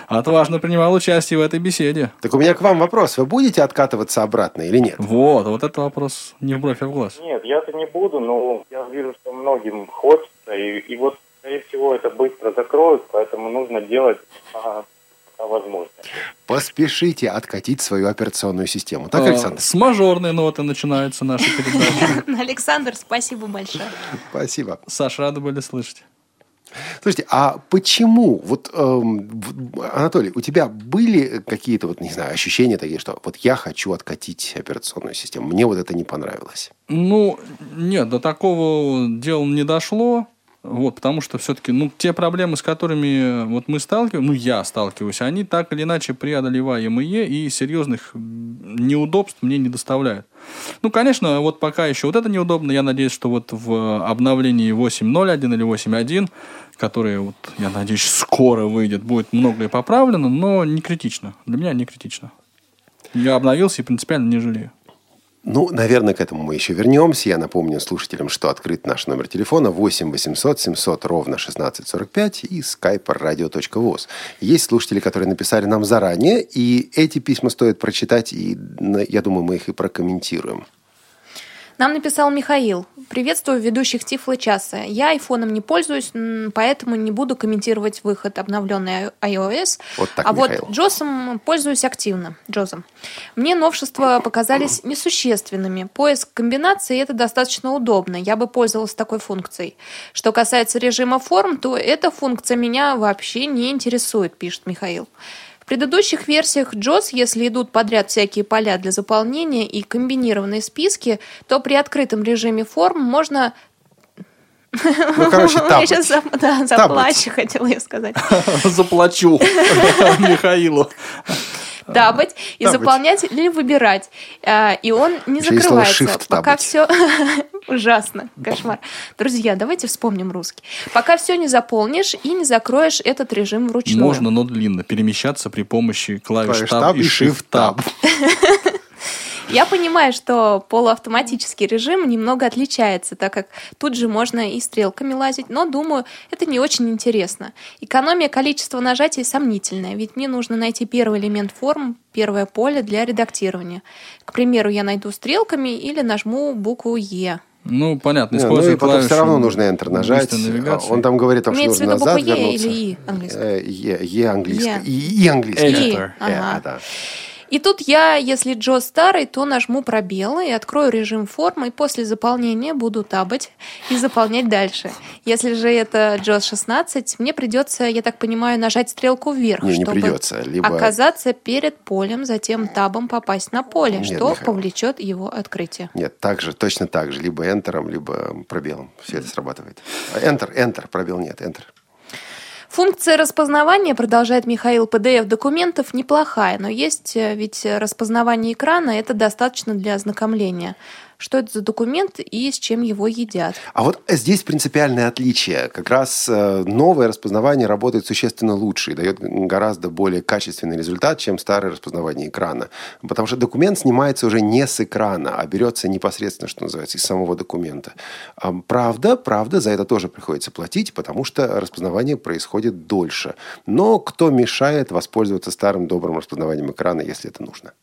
отважно принимал участие в этой беседе. Так у меня к вам вопрос. Вы будете откатываться обратно или нет? Вот, вот это вопрос не в бровь, а в глаз. Нет, я-то не буду, но я вижу, что многим хочется, и, и вот, скорее всего, это быстро закроют, поэтому нужно делать а, пока возможно. Поспешите откатить свою операционную систему. Так, А, Александр? С мажорной ноты начинается наша передача. Александр, спасибо большое. Спасибо. Саша, рады были слышать. Слушайте, а почему, вот, эм, Анатолий, у тебя были какие-то, вот, не знаю, ощущения такие, что вот я хочу откатить операционную систему, мне вот это не понравилось? Ну, нет, до такого дела не дошло. Вот, потому что все-таки, ну, те проблемы, с которыми вот мы сталкиваемся, ну, я сталкиваюсь, они так или иначе преодолеваемые и серьезных неудобств мне не доставляют. Ну, конечно, вот пока еще вот это неудобно. Я надеюсь, что вот в обновлении 8.0.1 или 8.1, которое, вот, я надеюсь, скоро выйдет, будет многое поправлено, но не критично. Для меня не критично. Я обновился и принципиально не жалею. Ну, наверное, к этому мы еще вернемся. Я напомню слушателям, что открыт наш номер телефона 8 800 700 ровно 1645 и skype radio.voz. Есть слушатели, которые написали нам заранее, и эти письма стоит прочитать, и я думаю, мы их и прокомментируем. Нам написал Михаил. Приветствую ведущих Тифла часа. Я айфоном не пользуюсь, поэтому не буду комментировать выход обновленной iOS. Вот так, а Михаил. вот Джосом пользуюсь активно. Джозом. Мне новшества показались несущественными. Поиск комбинаций это достаточно удобно. Я бы пользовалась такой функцией. Что касается режима форм, то эта функция меня вообще не интересует, пишет Михаил. В предыдущих версиях JOS, если идут подряд всякие поля для заполнения и комбинированные списки, то при открытом режиме форм можно... Ну, короче, Я сейчас да, заплачу, хотела я сказать. Заплачу Михаилу. Табать и заполнять или выбирать. А, И он не Еще есть слово закрывается. shift Пока все... Ужасно. Кошмар. Друзья, давайте вспомним русский. Пока все не заполнишь и не закроешь этот режим вручную. Можно, но длинно. Перемещаться при помощи клавиш Клавиш Tab и Shift Tab. Я понимаю, что полуавтоматический режим немного отличается, так как тут же можно и стрелками лазить, но, думаю, это не очень интересно. Экономия количества нажатий сомнительная, ведь мне нужно найти первый элемент форм, первое поле для редактирования. К примеру, я найду стрелками или нажму букву «Е». Ну, понятно, Не, ну используя и потом все равно нужно Enter нажать. Он там говорит, что Имеется в нужно виду назад буква «Е» вернуться. или «И» английская? Э, Е, Е английская. Е. И, и английская. «И», ага. И тут я, если Джо старый, то нажму пробел и открою режим формы, и после заполнения буду табать и заполнять дальше. Если же это Джо 16, мне придется, я так понимаю, нажать стрелку вверх, Не, не чтобы придется. Либо... оказаться перед полем, затем табом попасть на поле, Нет, что Михаил. повлечет его открытие. Нет, так же, точно так же. Либо энтером, либо пробелом. Все это срабатывает. Enter, enter, пробел нет, enter. Функция распознавания, продолжает Михаил, PDF документов неплохая, но есть э, ведь распознавание экрана, это достаточно для ознакомления. Что это за документ и с чем его едят? А вот здесь принципиальное отличие. Как раз э, новое распознавание работает существенно лучше и дает гораздо более качественный результат, чем старое распознавание экрана. Потому что документ снимается уже не с экрана, а берется непосредственно, что называется, из самого документа. А, Правда, правда, за это тоже приходится платить, потому что распознавание происходит дольше. Но кто мешает воспользоваться старым добрым распознаванием экрана, если это нужно?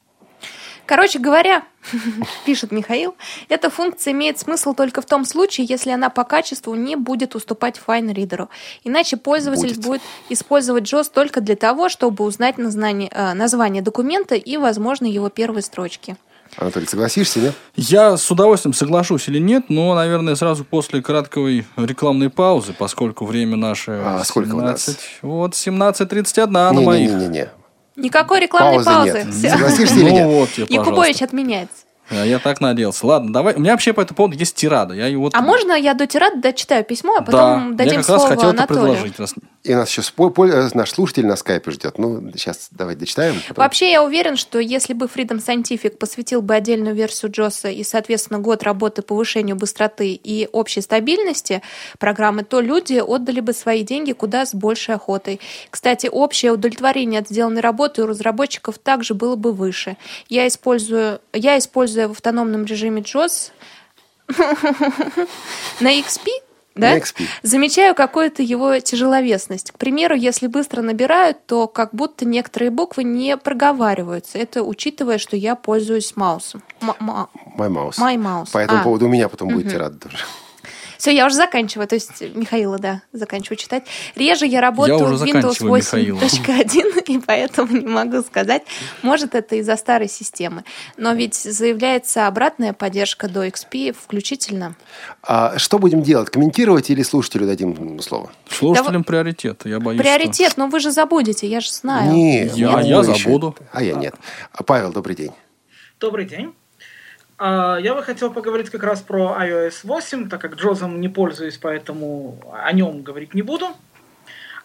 Короче говоря, пишет Михаил, эта функция имеет смысл только в том случае, если она по качеству не будет уступать файн-ридеру. Иначе пользователь Будет. будет, использовать JOS только для того, чтобы узнать назнание- э, название документа и, возможно, его первые строчки. Анатолий, согласишься, нет? Я с удовольствием соглашусь или нет, но, наверное, сразу после краткой рекламной паузы, поскольку время наше... А сколько у нас? 17, Вот 17.31 на моих. Не-не-не. Никакой рекламной Паузы паузы. нет. Согласишься или Ну нет? вот тебе, Якубович отменяется. А Я так надеялся. Ладно, давай. У меня вообще по этому поводу есть тирада. Я его... А можно я до тирады дочитаю письмо, а Да, потом дадим я как раз слово хотел это Анатолию? предложить. раз- И нас еще спо- э, наш слушатель на скайпе ждет. Ну, сейчас давайте дочитаем. потом. Вообще, я уверен, что если бы Freedom Scientific посвятил бы отдельную версию Джоса и, соответственно, год работы повышению быстроты и общей стабильности программы, то люди отдали бы свои деньги куда с большей охотой. Кстати, общее удовлетворение от сделанной работы у разработчиков также было бы выше. Я использую, я использую в автономном режиме JOS на XP, да? Замечаю какую-то его тяжеловесность. К примеру, если быстро набирают, то как будто некоторые буквы не проговариваются. Это учитывая, что я пользуюсь маусом. My mouse. My mouse. По этому А. поводу у меня потом будет тирада тоже. Все, я уже заканчиваю. То есть Михаила, да, заканчиваю читать. Реже я работаю Я в Windows заканчиваю Михаила. 8.1, и поэтому не могу сказать, может, это из-за старой системы. Но ведь заявляется обратная поддержка до XP включительно. А что будем делать? Комментировать или слушателю дадим слово? Слушателям приоритет. Я боюсь, Приоритет, но вы же забудете, я же знаю. Не, Я- я забуду. А я нет. Павел, добрый день. Добрый день. А, Я бы хотел поговорить как раз про iOS 8, так как Джозом не пользуюсь, поэтому о нем говорить не буду.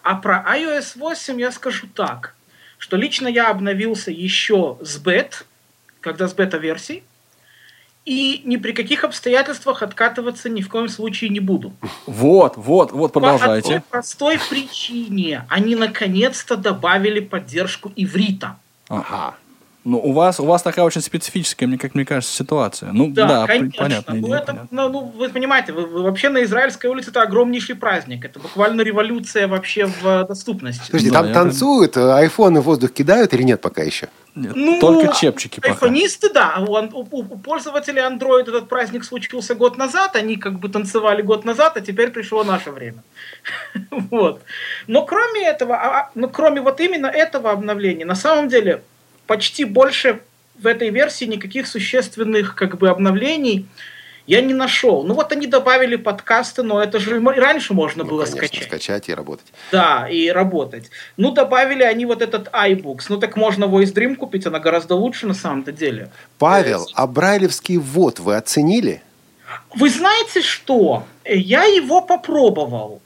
А про iOS 8 я скажу так, что лично я обновился еще с бет, когда с бета-версий, и ни при каких обстоятельствах откатываться ни в коем случае не буду. Вот, вот, вот, По одной продолжайте. простой причине. Они наконец-то добавили поддержку иврита. Ага. Ну, у вас, у вас такая очень специфическая, мне как мне кажется, ситуация. Ну, да, Да, конечно. понятно. Ну, идея, это, понятно. ну, ну, вы понимаете, вы, вы вообще на Израильской улице это огромнейший праздник. Это буквально революция вообще в э, доступности. Подожди, Да, там танцуют, э, айфоны в воздух кидают или нет пока еще? Нет, Ну, только чепчики пока. Айфонисты, да. У, у- у пользователей Android этот праздник случился год назад. Они как бы танцевали год назад, а теперь пришло наше время. Вот. Но кроме этого, а- ну, кроме вот именно этого обновления, на самом деле почти больше в этой версии никаких существенных как бы обновлений я не нашел. Ну вот они добавили подкасты, но это же и раньше можно Ну, было конечно, скачать. скачать и работать. Да, и работать. Ну, добавили они вот этот iBooks. Ну, так можно Voice Dream купить, она гораздо лучше на самом-то деле. Павел, а брайлевский ввод вы оценили? Вы знаете что? Э, Я его попробовал.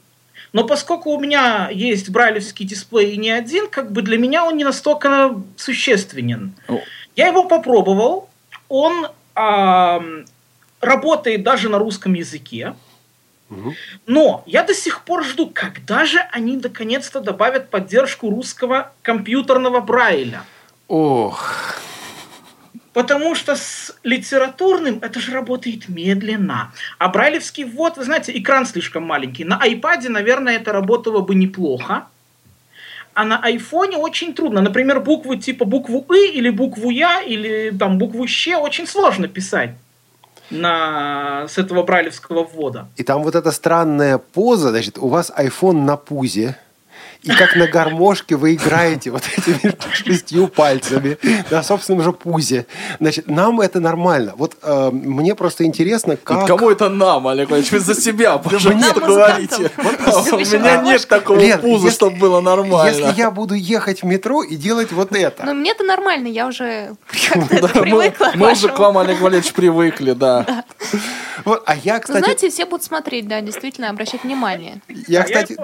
Но поскольку у меня есть брайлевский дисплей и не один, как бы для меня он не настолько существенен. О. Я его попробовал. Он ам, работает даже на русском языке. Но я до сих пор жду, когда же они наконец-то добавят поддержку русского компьютерного Брайля. Ох, Потому что с литературным это же работает медленно. А брайлевский ввод, вы знаете, экран слишком маленький. На iPad, наверное, это работало бы неплохо. А на айфоне очень трудно. Например, буквы типа букву «и» или букву «я» или там букву «щ» очень сложно писать на, с этого брайлевского ввода. и там вот эта странная поза, значит, у вас iPhone на пузе, и как на гармошке вы играете вот этими шестью пальцами на собственном же пузе. Значит, нам это нормально. Вот э, мне просто интересно, Вот как... Кому это нам, Олег Валерьевич? Вы за себя, пожалуйста, говорите. У меня нет такого Лен, пуза, чтобы было нормально. Если я буду ехать в метро и делать вот это. Но мне-то нормально, я уже это привыкла. мы уже к вам, Олег Валерьевич, привыкли, да. Вот, а я, кстати, знаете, все будут смотреть, да, действительно, обращать внимание. я, Да, кстати,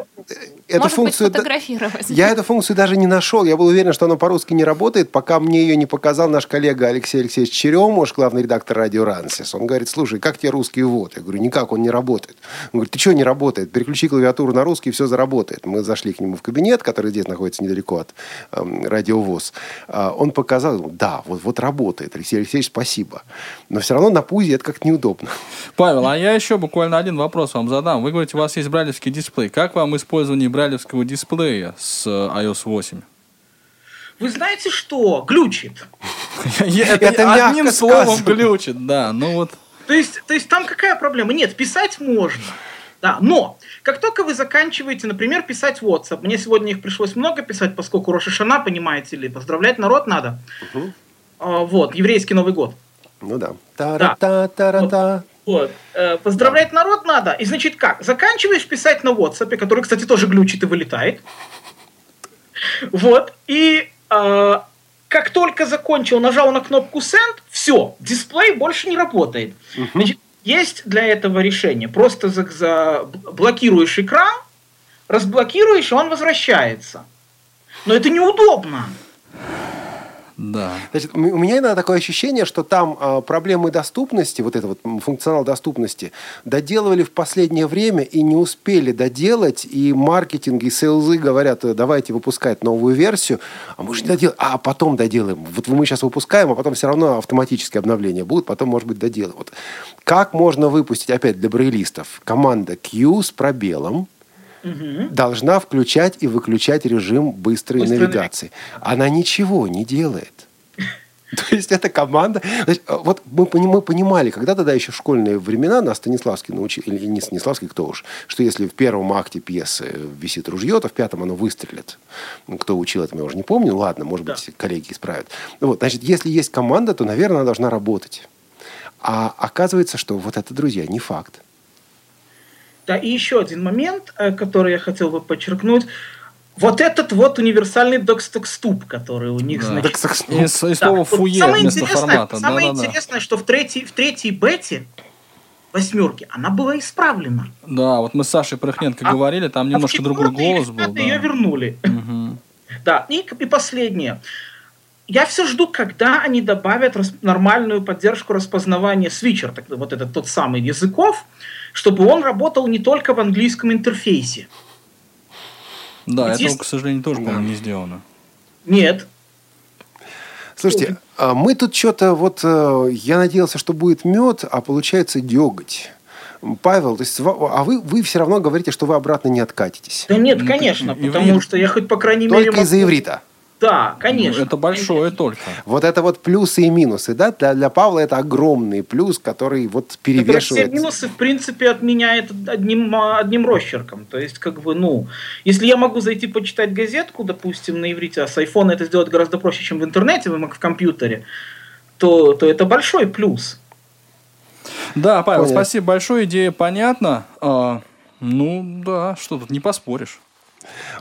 эту Может функцию... быть, фотографировать. Я эту функцию даже не нашел. Я был уверен, что она по-русски не работает, пока мне ее не показал наш коллега Алексей Алексеевич Черемуш, главный редактор радио «Рансис». Он говорит, слушай, как тебе русский ввод? Я говорю, никак, он не работает. Он говорит, ты что не работает? Переключи клавиатуру на русский, все заработает. Мы зашли к нему в кабинет, который здесь находится недалеко от эм, радиовоз. А, он показал, да, вот, вот работает. Алексей Алексеевич, спасибо. Но все равно на пузе это как-то неудобно. Павел, а я еще буквально один вопрос вам задам. Вы говорите, у вас есть брайлевский дисплей. Как вам использование брайлевского дисплея с э, iOS 8? Вы знаете что? Глючит. Это, одним словом глючит, да. Ну вот, То есть, то есть там какая проблема? Нет, писать можно. Да, но как только вы заканчиваете, например, писать WhatsApp, мне сегодня их пришлось много писать, поскольку Рошишана, понимаете ли, поздравлять народ надо. А, вот, еврейский Новый год. Ну да. Та-ра-та-та-ра-та. Вот. Э, поздравлять народ надо. И значит как? Заканчиваешь писать на WhatsApp, который, кстати, тоже глючит и вылетает. Вот. И э, как только закончил, нажал на кнопку Send, все, дисплей больше не работает. Значит, есть для этого решение. Просто за- за- блокируешь экран, разблокируешь, и он возвращается. Но это неудобно. Да. Значит, у меня иногда такое ощущение, что там а, проблемы доступности, вот это вот функционал доступности, доделывали в последнее время и не успели доделать, и маркетинг, и сейлзы говорят, «Э, давайте выпускать новую версию, а мы же не доделаем, а потом доделаем. Вот мы сейчас выпускаем, а потом все равно автоматические обновления будут, потом, может быть, доделаем. Вот как можно выпустить, опять для брейлистов, команда Q с пробелом, должна включать и выключать режим быстрой Быстрой навигации. Она ничего не делает. То есть эта команда... Значит, а вот мы, мы понимали, когда тогда еще в школьные времена нас Станиславский научил, или не Станиславский, кто уж, что если в первом акте пьесы висит ружье, то в пятом оно выстрелит. Ну, Кто учил это, я уже не помню. Ладно, может Да. быть, коллеги исправят. Вот, значит, если есть команда, то, наверное, она должна работать. А оказывается, что вот это, друзья, не факт. Да, и еще один момент, э, который я хотел бы подчеркнуть. Вот этот вот универсальный докстекступ, который у них, Да. значит, И, с- и Да, вот фуе самое вместо интересное, формата. Самое Да-да-да. интересное, что в третьей, в третьей бете восьмерки она была исправлена. Да, вот мы с Сашей Прохненко А- говорили, там немножко а в другой голос был. пятой ее Да. вернули. Мгм. Да, и, и последнее. Я все жду, когда они добавят рас- нормальную поддержку распознавания свитчер, так, вот этот тот самый языков, чтобы он работал не только в английском интерфейсе. Да, Вот этого, к сожалению, тоже, по-моему, не сделано. Нет. Слушайте, а мы тут что-то вот... э, Я надеялся, что будет мед, а получается деготь. Павел, то есть, а вы, вы все равно говорите, что вы обратно не откатитесь. Да нет, Ну, конечно, иврит. потому что я хоть по крайней мере... Только из-за могу- иврита. Да, конечно. Ну, это большое только. Вот это вот плюсы и минусы, да? Для, для Павла это огромный плюс, который вот перевешивает... все минусы, в принципе, отменяет одним, а, одним росчерком. То есть, как бы, ну, если я могу зайти почитать газетку, допустим, на иврите, а с айфона это сделать гораздо проще, чем в интернете, в в компьютере, то, то это большой плюс. Да, Павел, Понятно. спасибо большое, идея понятна. А, ну, да, что тут, не поспоришь.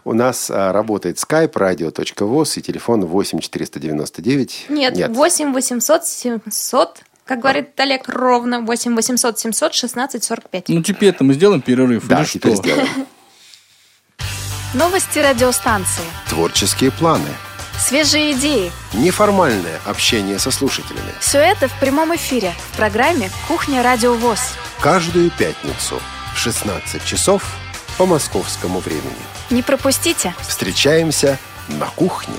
У нас а, работает skype, radio.voz и телефон 8 499. Нет, 8 800 700, как говорит Олег, ровно 8 800 700 16 45. Ну, теперь-то мы сделаем перерыв, Да, или теперь что? сделаем. Новости радиостанции. Творческие планы. Свежие идеи. Неформальное общение со слушателями. Все это в прямом эфире в программе «Кухня Радио ВОЗ». Каждую пятницу в 16 часов по московскому времени. Не пропустите. Встречаемся на кухне.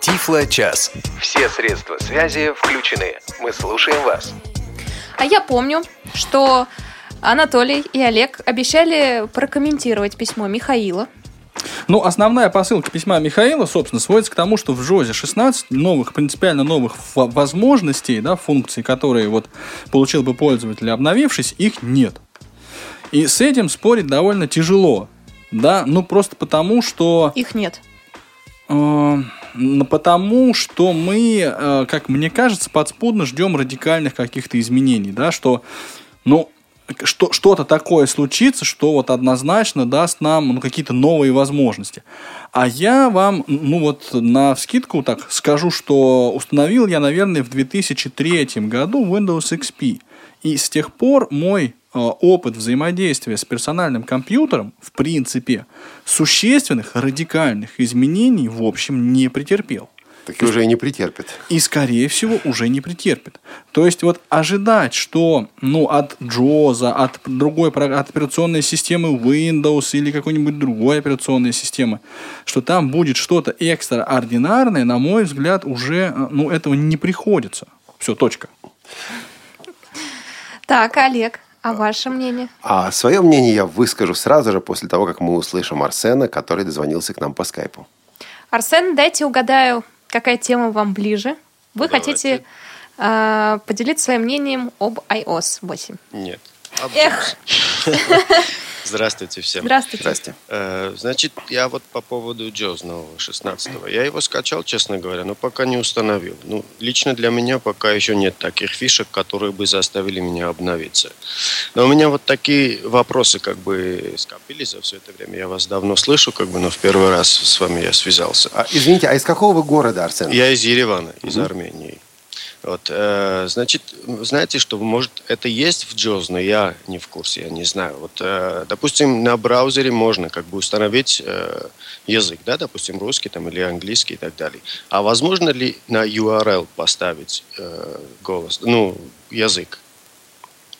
Тифло-час. Все средства связи включены. Мы слушаем вас. А я помню, что Анатолий и Олег обещали прокомментировать письмо Михаила. Ну, основная посылка письма Михаила, собственно, сводится к тому, что в ЖОЗе 16 новых, принципиально новых возможностей, да, функций, которые вот получил бы пользователь, обновившись, их нет. И с этим спорить довольно тяжело. Да, ну просто потому, что... Их нет. Э, потому что мы, э, как мне кажется, подспудно ждем радикальных каких-то изменений, да, что, ну, что, что-то такое случится, что вот однозначно даст нам ну, какие-то новые возможности. А я вам, ну вот на вскидку так скажу, что установил я, наверное, в 2003 году Windows XP. И с тех пор мой опыт взаимодействия с персональным компьютером, в принципе, существенных, радикальных изменений, в общем, не претерпел. Так и уже и не претерпит. И, скорее всего, уже не претерпит. То есть, вот ожидать, что ну, от JOS, от другой от операционной системы Windows или какой-нибудь другой операционной системы, что там будет что-то экстраординарное, на мой взгляд, уже э, ну, этого не приходится. Все, точка. Так, Олег, а ваше мнение? А свое мнение я выскажу сразу же после того, как мы услышим Арсена, который дозвонился к нам по скайпу. Арсен, дайте угадаю, какая тема вам ближе. Вы Давайте. хотите э, поделиться своим мнением об iOS 8. Нет. Эх, Здравствуйте всем. здравствуйте. Здрасте. Э, Значит, я вот по поводу JAWS нового 16-го. Я его скачал, честно говоря, но пока не установил. Ну, лично для меня пока еще нет таких фишек, которые бы заставили меня обновиться. Но у меня вот такие вопросы как бы скопились за все это время. Я вас давно слышу, как бы, но в первый раз с вами я связался. А, извините, а из какого вы города, Арсен? Я из Еревана, из Армении. Вот, э, значит, знаете, что может это есть в JAWS, но я не в курсе, я не знаю. Вот, э, допустим, на браузере можно как бы установить э, язык, да, допустим, русский там или английский и так далее. А возможно ли на URL поставить э, голос, ну, язык?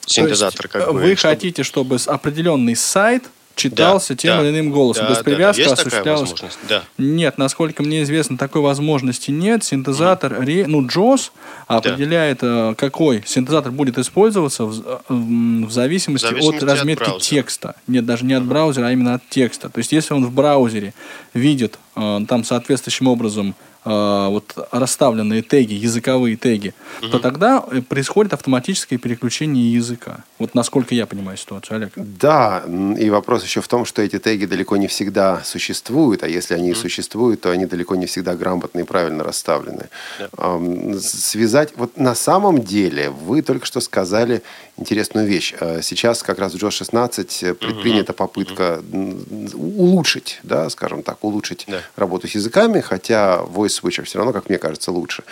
Синтезатор То есть, как бы. Вы чтобы- хотите, чтобы определенный сайт читался Да, тем да, или иным голосом, да, без да, да. привязки Есть осуществлялась? Да. Нет, насколько мне известно, такой возможности нет. Синтезатор, ре- ну, JOS определяет, э, какой синтезатор будет использоваться в, э, в зависимости, В зависимости от от разметки браузера. текста. Нет, даже не от браузера, а именно от текста. То есть, если он в браузере видит э, там соответствующим образом э, вот расставленные теги, языковые теги, то тогда э, происходит автоматическое переключение языка. Вот насколько я понимаю ситуацию, Олег. Да, и вопрос еще в том, что эти теги далеко не всегда существуют, а если они и существуют, то они далеко не всегда грамотно и правильно расставлены. Ам, с- Связать, вот на самом деле, вы только что сказали интересную вещь. Э, Сейчас как раз в JOS 16 э, предпринята попытка м, улучшить, да, скажем так, улучшить Да. работу с языками, хотя voice switcher все равно, как мне кажется, лучше.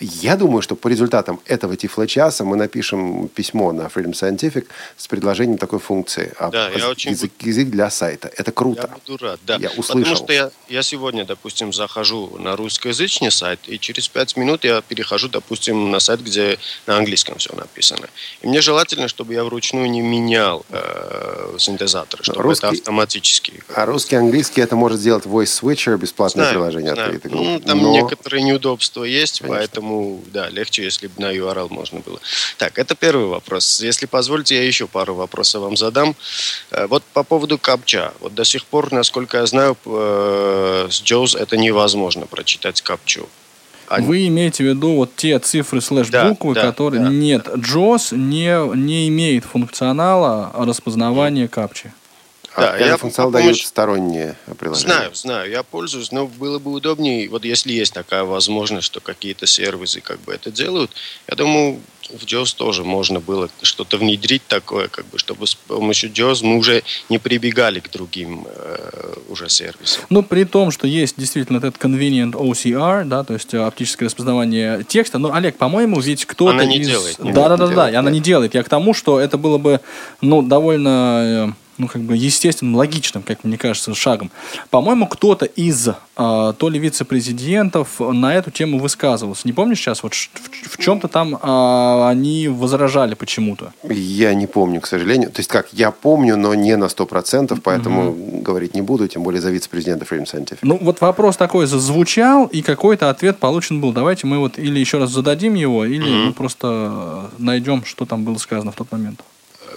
Я думаю, что по результатам этого тифлочаса мы напишем письмо на Freedom Scientific с предложением такой функции. а, Да, я очень язык, язык для сайта. Это круто. Я буду рад, да. Я Потому услышал. что я, я сегодня, допустим, захожу на русскоязычный сайт, и через пять минут я перехожу, допустим, на сайт, где на английском все написано. И мне желательно, чтобы я вручную не менял э, синтезатор, чтобы Русский- это автоматически. А русский, английский это может сделать voice Switcher, бесплатное Знаю, приложение знаю. открыто. группы. Ну, там Но- некоторые неудобства есть, Конечно. поэтому, да, легче, если бы на URL можно было. Так, это первый вопрос. Если позволите, я еще пару вопросов вам задам. Э, Вот по поводу капча. Вот до сих пор, насколько я знаю, э, с JAWS это невозможно прочитать капчу. А- Вы имеете в виду вот те цифры слэш Да, буквы, да, которые... да, Нет, JOS не, не имеет функционала распознавания капчи. Да, А я функционал по дают сторонние приложения. Знаю, знаю, я пользуюсь, но было бы удобнее, вот если есть такая возможность, что какие-то сервисы как бы это делают, я думаю, в JAWS тоже можно было что-то внедрить такое, как бы, чтобы с помощью JAWS мы уже не прибегали к другим э, уже сервисам. Ну, при том, что есть действительно этот convenient OCR, да, то есть э, оптическое распознавание текста. Но, Олег, по-моему, ведь кто-то Она не из... делает, не Да, да, да, делает, да, и она нет. не делает. Я к тому, что это было бы, ну, довольно... ну, как бы естественным, логичным, как мне кажется, шагом. По-моему, кто-то из э, то ли вице-президентов на эту тему высказывался. Не помнишь сейчас, вот в, в чем-то там э, они возражали почему-то. Я не помню, к сожалению. То есть как, я помню, но не на 100%, поэтому говорить не буду, тем более за вице-президента Freedom Scientific. Ну, вот вопрос такой зазвучал, и какой-то ответ получен был. Давайте мы вот или еще раз зададим его, или мы просто найдем, что там было сказано в тот момент.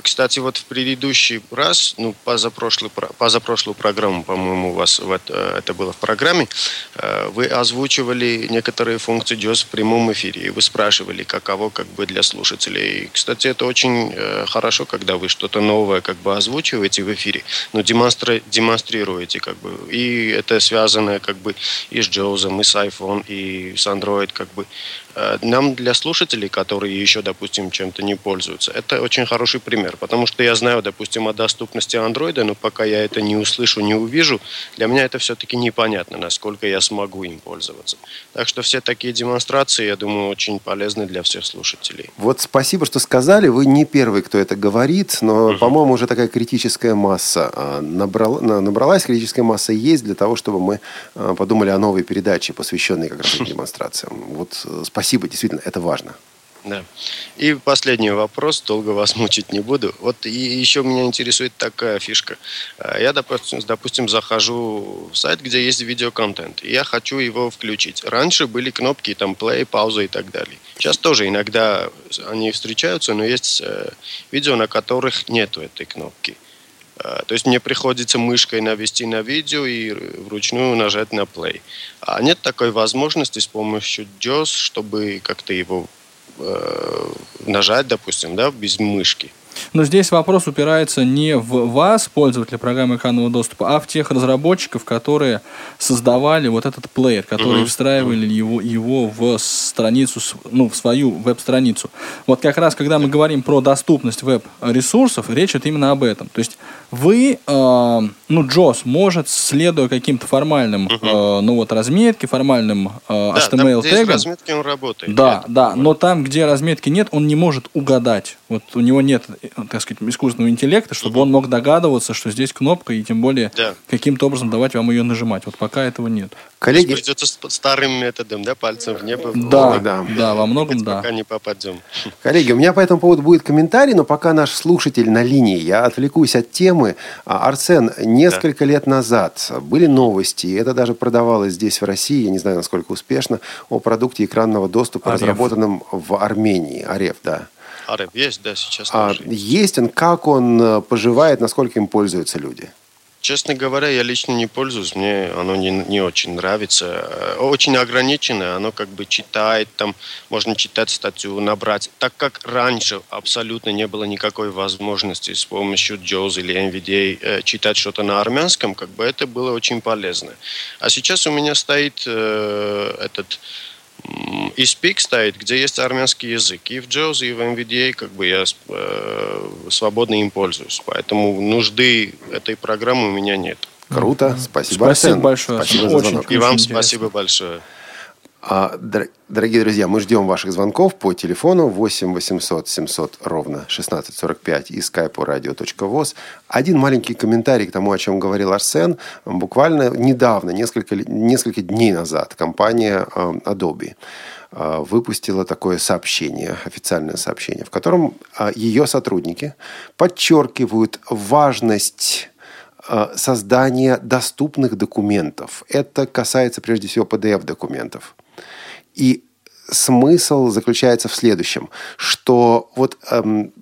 Кстати, вот в предыдущий раз, ну, позапрошлый, про- позапрошлую программу, по-моему, у вас в это, это было в программе, э, вы озвучивали некоторые функции JAWS в прямом эфире, и вы спрашивали, каково как бы для слушателей. Кстати, это очень э, хорошо, когда вы что-то новое как бы озвучиваете в эфире, но демонстра- демонстрируете как бы, и это связано как бы и с JAWS, и с iPhone, и с Android как бы. Э, Нам для слушателей, которые еще, допустим, чем-то не пользуются, это очень хороший пример, потому что я знаю, допустим, о доступности андроида, но пока я это не услышу, не увижу, для меня это все-таки непонятно, насколько я смогу им пользоваться. Так что все такие демонстрации, я думаю, очень полезны для всех слушателей. Вот спасибо, что сказали. Вы не первый, кто это говорит, но, по-моему, уже такая критическая масса а, набрала- на- набралась, критическая масса есть для того, чтобы мы а, подумали о новой передаче, посвященной как раз демонстрациям. Вот э, спасибо, действительно, это важно. Да. И последний вопрос, долго вас мучить не буду. Вот и еще меня интересует такая фишка. Э, Я, допустим, допустим, захожу в сайт, где есть видеоконтент, и я хочу его включить. Раньше были кнопки там play, пауза и так далее. Сейчас тоже иногда они встречаются, но есть э, видео, на которых нету этой кнопки. Э, То есть мне приходится мышкой навести на видео и вручную нажать на play. А нет такой возможности с помощью JAWS, чтобы как-то его э, нажать, допустим, да, без мышки. Но здесь вопрос упирается не в вас, пользователя программы экранного доступа, а в тех разработчиков, которые создавали вот этот плеер, которые Мгм. встраивали его, его в страницу, ну, в свою веб-страницу. Вот как раз, когда мы говорим про доступность веб-ресурсов, речь идет именно об этом. То есть вы, э, ну, JOS может, следуя каким-то формальным, э, ну, вот, разметке, формальным э, Да, HTML-тегам, разметки, он работает. да, да, но там, где разметки нет, он не может угадать. Вот у него нет, так сказать, искусственного интеллекта, чтобы он мог догадываться, что здесь кнопка, и тем более Да. каким-то образом давать вам ее нажимать. Вот пока этого нет. Коллеги, Придется старым методом, да, пальцем в небо. Да, да. да, во многом да. Пока не попадем. Коллеги, у меня по этому поводу будет комментарий, но пока наш слушатель на линии, я отвлекусь от темы. А, Арсен, несколько лет назад были новости, и это даже продавалось здесь, в России, я не знаю, насколько успешно, о продукте экранного доступа, Ареф. разработанном в Армении. Ареф, да. Араб есть, да, сейчас А, есть он, как он э, поживает, насколько им пользуются люди? Честно говоря, я лично не пользуюсь, мне оно не, не очень нравится. Э, Очень ограничено, оно как бы читает, там можно читать статью, набрать. Так как раньше абсолютно не было никакой возможности с помощью JAWS или NVDA э, читать что-то на армянском, как бы это было очень полезно. А сейчас у меня стоит э, этот и Speak стоит, где есть армянский язык. И в JAWS, и в NVDA как бы я э, свободно им пользуюсь. Поэтому нужды этой программы у меня нет. Круто, спасибо, Спасибо Арсен. большое. Спасибо за Очень. И вам интересно. спасибо большое. А, дор- Дорогие друзья, мы ждем ваших звонков по телефону 8 800 700 ровно 1645 и скайпу radio.voz. Один маленький комментарий к тому, о чем говорил Арсен. Буквально недавно, несколько, несколько дней назад, компания э, Adobe э, выпустила такое сообщение, официальное сообщение, в котором э, ее сотрудники подчеркивают важность создание доступных документов. Это касается прежде всего PDF-документов. И смысл заключается в следующем, что вот эм,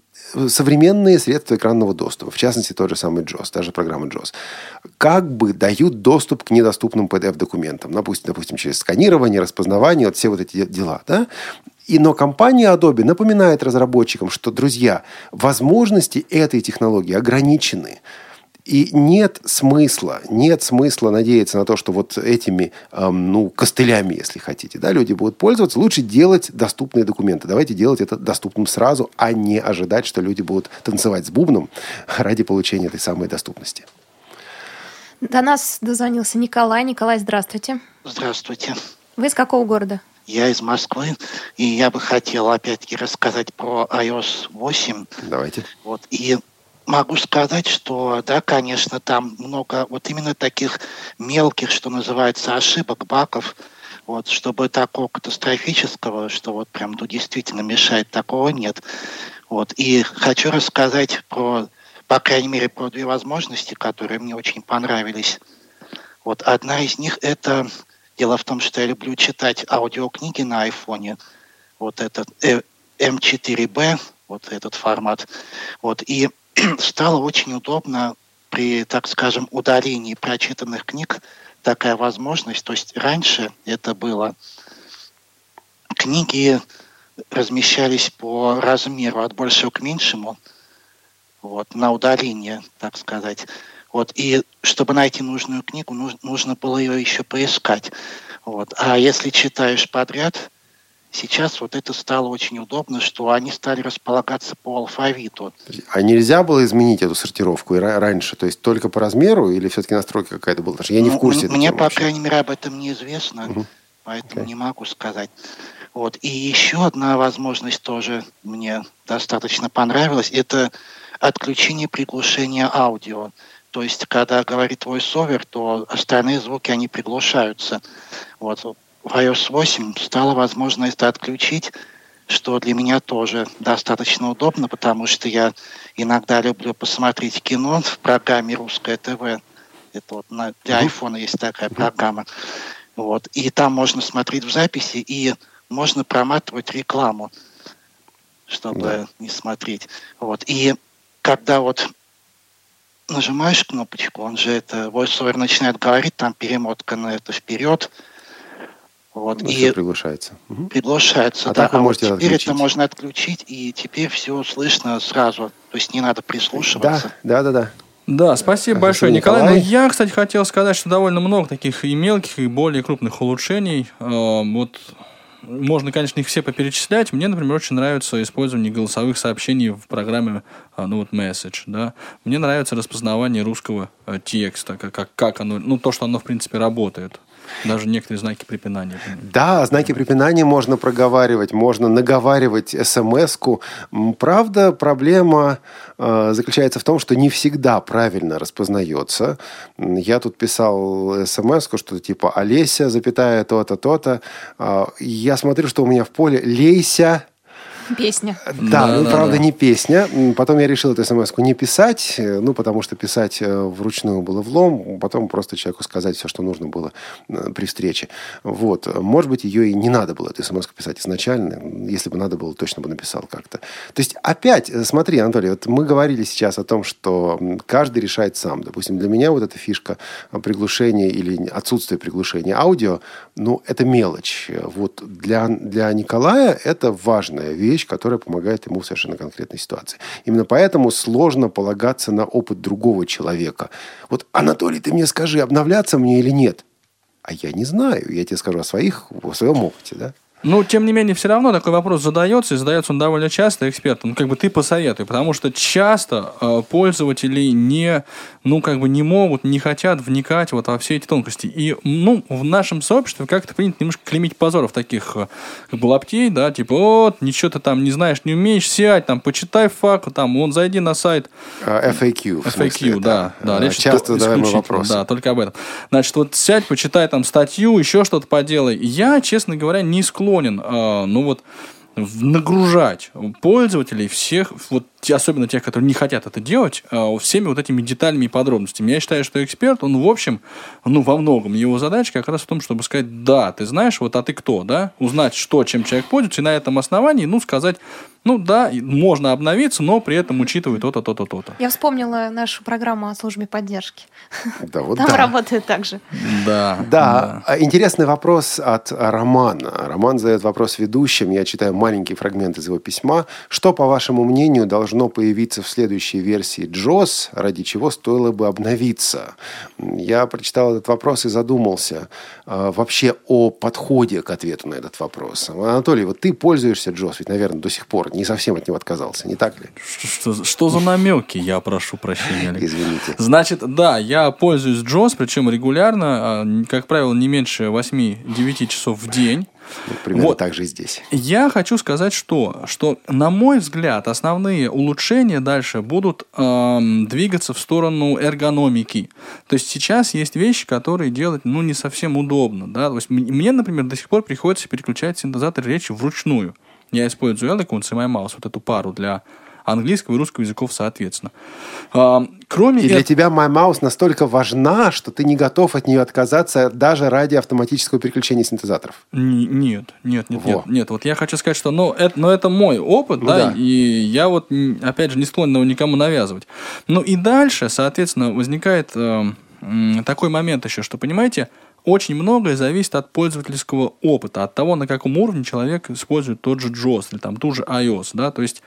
современные средства экранного доступа, в частности, тот же самый JOS, даже программа JOS, как бы дают доступ к недоступным PDF-документам. Допустим, допустим, через сканирование, распознавание, вот все вот эти дела. Да? И, но компания Adobe напоминает разработчикам, что, друзья, возможности этой технологии ограничены. И нет смысла, нет смысла надеяться на то, что вот этими, эм, ну, костылями, если хотите, да, люди будут пользоваться. Лучше делать доступные документы. Давайте делать это доступным сразу, а не ожидать, что люди будут танцевать с бубном ради получения этой самой доступности. До нас дозвонился Николай. Николай, здравствуйте. Здравствуйте. Вы из какого города? Я из Москвы, и я бы хотел опять-таки рассказать про iOS 8. Давайте. Вот, и могу сказать, что, да, конечно, там много вот именно таких мелких, что называется, ошибок, баков, вот, чтобы такого катастрофического, что вот прям ну, действительно мешает, такого нет. Вот, и хочу рассказать про, по крайней мере, про две возможности, которые мне очень понравились. Вот одна из них это дело в том, что я люблю читать аудиокниги на айфоне. Вот этот M4B, э, вот этот формат. Вот, и стало очень удобно при, так скажем, удалении прочитанных книг такая возможность. То есть раньше это было книги размещались по размеру от большего к меньшему, вот, на удаление, так сказать. Вот, и чтобы найти нужную книгу, нужно было ее еще поискать. Вот. А если читаешь подряд, Сейчас вот это стало очень удобно, что они стали располагаться по алфавиту. А нельзя было изменить эту сортировку раньше? То есть только по размеру или все-таки настройка какая-то была? Я не в курсе. Мне, по вообще. крайней мере, об этом неизвестно, угу. поэтому okay. не могу сказать. Вот. И еще одна возможность тоже мне достаточно понравилась. Это отключение приглушения аудио. То есть, когда говорит твой совер, то остальные звуки, они приглушаются. Вот в iOS 8 стало возможно это отключить, что для меня тоже достаточно удобно, потому что я иногда люблю посмотреть кино в программе «Русское ТВ». Это вот на, для айфона есть такая программа. Вот. И там можно смотреть в записи, и можно проматывать рекламу, чтобы да. не смотреть. Вот. И когда вот нажимаешь кнопочку, он же это VoiceOver начинает говорить, там перемотка на это вперед, вот, ну, и все приглушается. Приглушается, а да. Так вы а можете вот теперь отключить. это можно отключить, и теперь все слышно сразу. То есть не надо прислушиваться. Да, да, да, да. Да, спасибо а большое, Николай. Николай. Ну, я, кстати, хотел сказать, что довольно много таких и мелких, и более крупных улучшений. А, вот можно, конечно, их все поперечислять. Мне, например, очень нравится использование голосовых сообщений в программе а, ну, вот, Message. Да? Мне нравится распознавание русского э, текста, как, как, как оно, ну, то, что оно, в принципе, работает. Даже некоторые знаки препинания. Да, знаки препинания можно проговаривать, можно наговаривать смс-ку. Правда, проблема э, заключается в том, что не всегда правильно распознается. Я тут писал смс-ку, что типа «Олеся, запятая то-то, то-то». Э, я смотрю, что у меня в поле «Лейся, Песня. Да, да ну, да, правда, да. не песня. Потом я решил эту смс не писать, э, ну, потому что писать э, вручную было влом. Потом просто человеку сказать все, что нужно было э, при встрече. Вот. Может быть, ее и не надо было, эту смс писать изначально. Если бы надо было, точно бы написал как-то. То есть, опять, смотри, Анатолий, вот мы говорили сейчас о том, что каждый решает сам. Допустим, для меня вот эта фишка приглушения или отсутствия приглушения аудио, ну, это мелочь. Вот для, для Николая это важная вещь, вещь, которая помогает ему в совершенно конкретной ситуации. Именно поэтому сложно полагаться на опыт другого человека. Вот, Анатолий, ты мне скажи, обновляться мне или нет? А я не знаю. Я тебе скажу о, своих, о своем опыте. Да? Ну, тем не менее, все равно такой вопрос задается, и задается он довольно часто экспертам. Ну, как бы ты посоветуй, потому что часто э, пользователи не, ну, как бы не могут, не хотят вникать вот во все эти тонкости. И, ну, в нашем сообществе как-то принято немножко клеймить позоров таких э, как бы лаптей, да, типа, вот, ничего ты там не знаешь, не умеешь, сядь, там, почитай факт, там, вон, зайди на сайт. FAQ. FAQ, смысле, да. да, да часто задаваемый вопрос. Да, только об этом. Значит, вот сядь, почитай там статью, еще что-то поделай. Я, честно говоря, не склонен склонен, э, ну вот, нагружать пользователей всех вот особенно тех, которые не хотят это делать, э, всеми вот этими деталями и подробностями. Я считаю, что эксперт, он в общем, ну, во многом, его задача как раз в том, чтобы сказать, да, ты знаешь, вот, а ты кто, да? Узнать, что, чем человек пользуется, и на этом основании, ну, сказать, ну да, можно обновиться, но при этом учитывая то-то, то-то, то-то. Я вспомнила нашу программу о службе поддержки. Да, вот Там да. работает так же. Да. Да, а интересный вопрос от Романа. Роман задает вопрос ведущим. Я читаю маленький фрагмент из его письма. Что, по вашему мнению, должно появиться в следующей версии JOS, ради чего стоило бы обновиться? Я прочитал этот вопрос и задумался э, вообще о подходе к ответу на этот вопрос. Анатолий, вот ты пользуешься JOS, ведь, наверное, до сих пор не совсем от него отказался, не так ли? Что, что, что за намеки, я прошу прощения, Олег. Извините. Значит, да, я пользуюсь JOS, причем регулярно, а, как правило, не меньше 8-9 часов в день. Примерно Вот. так же и здесь. Я хочу сказать, что, что, на мой взгляд, основные улучшения дальше будут эм, двигаться в сторону эргономики. То есть сейчас есть вещи, которые делать ну, не совсем удобно. Да? То есть мне, например, до сих пор приходится переключать синтезатор речи вручную. Я использую Eloquence и MyMouse, вот эту пару для английского и русского языков соответственно. Эм, кроме И для эт- тебя MyMouse настолько важна, что ты не готов от нее отказаться даже ради автоматического переключения синтезаторов. Н- Нет, нет, нет, Во. нет, нет. Вот я хочу сказать, что, ну, это, ну, это мой опыт, Ну да, да. и я вот, опять же, не склонен его никому навязывать. Ну и дальше, соответственно, возникает э, такой момент еще, что, понимаете, очень многое зависит от пользовательского опыта, от того, на каком уровне человек использует тот же JOS или там ту же iOS, да, то есть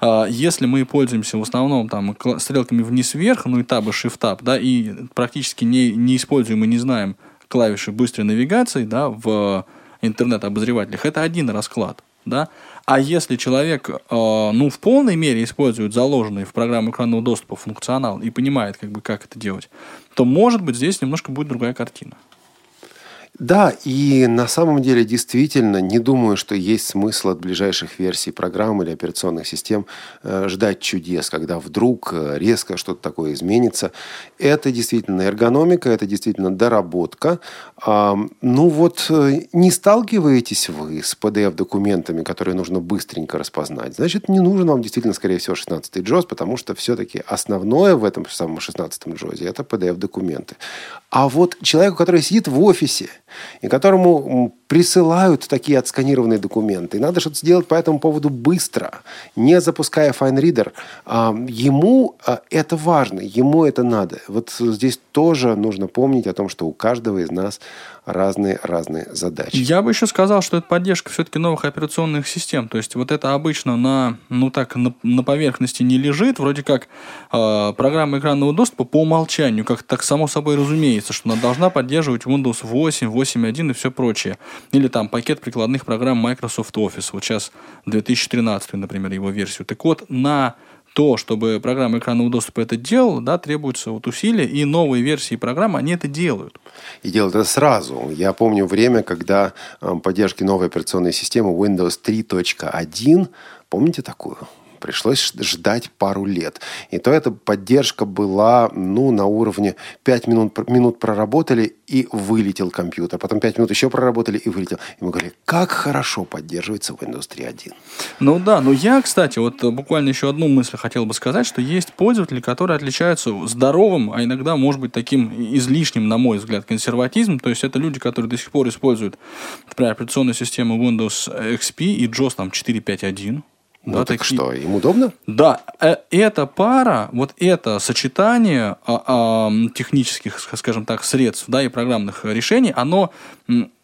э, если мы пользуемся в основном там стрелками вниз-вверх, ну и табы Shift-Tab, да, и практически не, не используем и не знаем клавиши быстрой навигации, да, в интернет-обозревателях, это один расклад, да. А если человек, э, ну, в полной мере использует заложенный в программу экранного доступа функционал и понимает, как бы, как это делать, то, может быть, здесь немножко будет другая картина. Да, и на самом деле действительно не думаю, что есть смысл от ближайших версий программ или операционных систем э, ждать чудес, когда вдруг э, резко что-то такое изменится. Это действительно эргономика, это действительно доработка. Ну вот э, не сталкиваетесь вы с PDF-документами, которые нужно быстренько распознать, значит, не нужен вам действительно, скорее всего, 16-й JOS, потому что все-таки основное в этом самом 16-м JOS это PDF-документы. А вот человеку, который сидит в офисе, и которому присылают такие отсканированные документы, и надо что-то сделать по этому поводу быстро, не запуская FineReader, а, ему а, это важно, ему это надо. Вот здесь тоже нужно помнить о том, что у каждого из нас разные-разные задачи. Я бы еще сказал, что это поддержка все-таки новых операционных систем. То есть вот это обычно на, ну так, на, на поверхности не лежит. Вроде как э, программа экранного доступа по умолчанию, как так само собой разумеется, что она должна поддерживать Windows 8, 8.1 и все прочее. Или там пакет прикладных программ Microsoft Office. Вот сейчас 2013, например, его версию. Так вот, на то, чтобы программа экранного доступа это делала, да, требуется вот усилия, и новые версии программы, они это делают. И делают это сразу. Я помню время, когда э, поддержки новой операционной системы Windows 3.1, помните такую? Пришлось ждать пару лет. И то эта поддержка была, ну, на уровне 5 минут, минут проработали и вылетел компьютер. Потом 5 минут еще проработали и вылетел. И мы говорили, как хорошо поддерживается Windows 3.1. Ну да, но я, кстати, вот буквально еще одну мысль хотел бы сказать, что есть пользователи, которые отличаются здоровым, а иногда, может быть, таким излишним, на мой взгляд, консерватизмом. То есть это люди, которые до сих пор используют, например, операционную систему Windows XP и JOS там 4.5.1. Ну, Да, так такие- что, им удобно? Да, э, эта пара, вот это сочетание а, а, технических, ск- скажем так, средств, да, и программных решений, оно,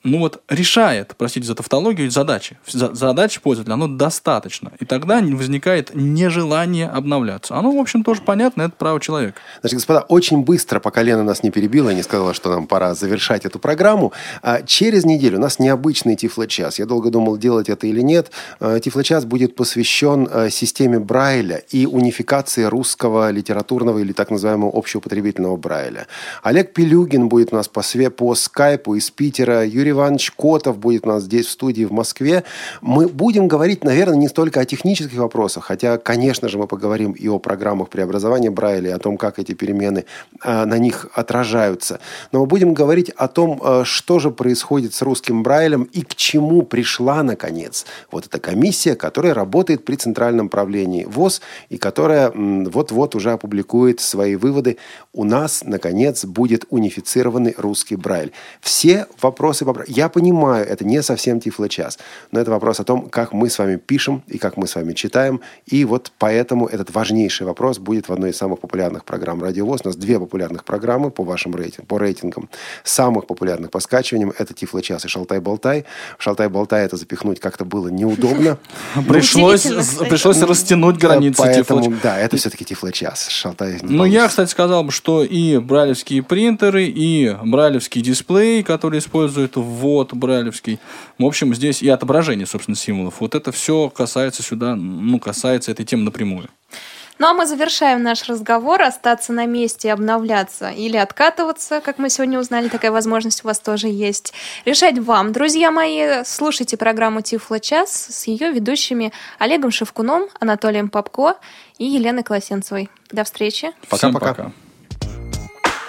ну вот, решает, простите за тавтологию, задачи. За- Задачи пользователя, оно достаточно. И тогда возникает нежелание обновляться. Оно, в общем, тоже понятно, это право человека. Значит, господа, очень быстро, пока Лена нас не перебила и не сказала, что нам пора завершать эту программу, а, через неделю у нас необычный Тифло-час. Я долго думал, делать это или нет. А, Тифло-час будет посвящен а, системе Брайля и унификации русского литературного или так называемого общеупотребительного Брайля. Олег Пелюгин будет у нас по, све- по скайпу из Питера, Юрий Иванович Котов будет у нас здесь в студии в Москве. Мы будем говорить, наверное, не столько о технических вопросах, хотя, конечно же, мы поговорим и о программах преобразования Брайля, и о том, как эти перемены э, на них отражаются. Но мы будем говорить о том, э, что же происходит с русским Брайлем и к чему пришла, наконец, вот эта комиссия, которая работает при Центральном правлении ВОЗ и которая вот-вот уже опубликует свои выводы. У нас, наконец, будет унифицированный русский Брайль. Все вопросы... Я понимаю, это не совсем тифло-час, но это вопрос о том, как мы с вами пишем и как мы с вами читаем. И вот поэтому этот важнейший вопрос будет в одной из самых популярных программ «Радио ВОЗ». У нас две популярных программы по вашим рейтингам, по рейтингам. Самых популярных по скачиваниям это «Тифло-час» и «Шалтай-болтай». «Шалтай-болтай» это запихнуть как-то было неудобно. Пришлось, пришлось растянуть границы Поэтому, да, это все-таки тифлочас. Шалтай ну, я, кстати, сказал бы, что и брайлевские принтеры, и брайлевский дисплей, который использует ввод брайлевский, в общем, здесь и отображение, собственно, символов. Вот это все касается сюда, ну, касается этой темы напрямую. Ну а мы завершаем наш разговор. Остаться на месте, обновляться или откатываться, как мы сегодня узнали, такая возможность у вас тоже есть. Решать вам. Друзья мои, слушайте программу Тифло час с ее ведущими Олегом Шевкуном, Анатолием Попко и Еленой Колосенцевой. До встречи. Пока-пока.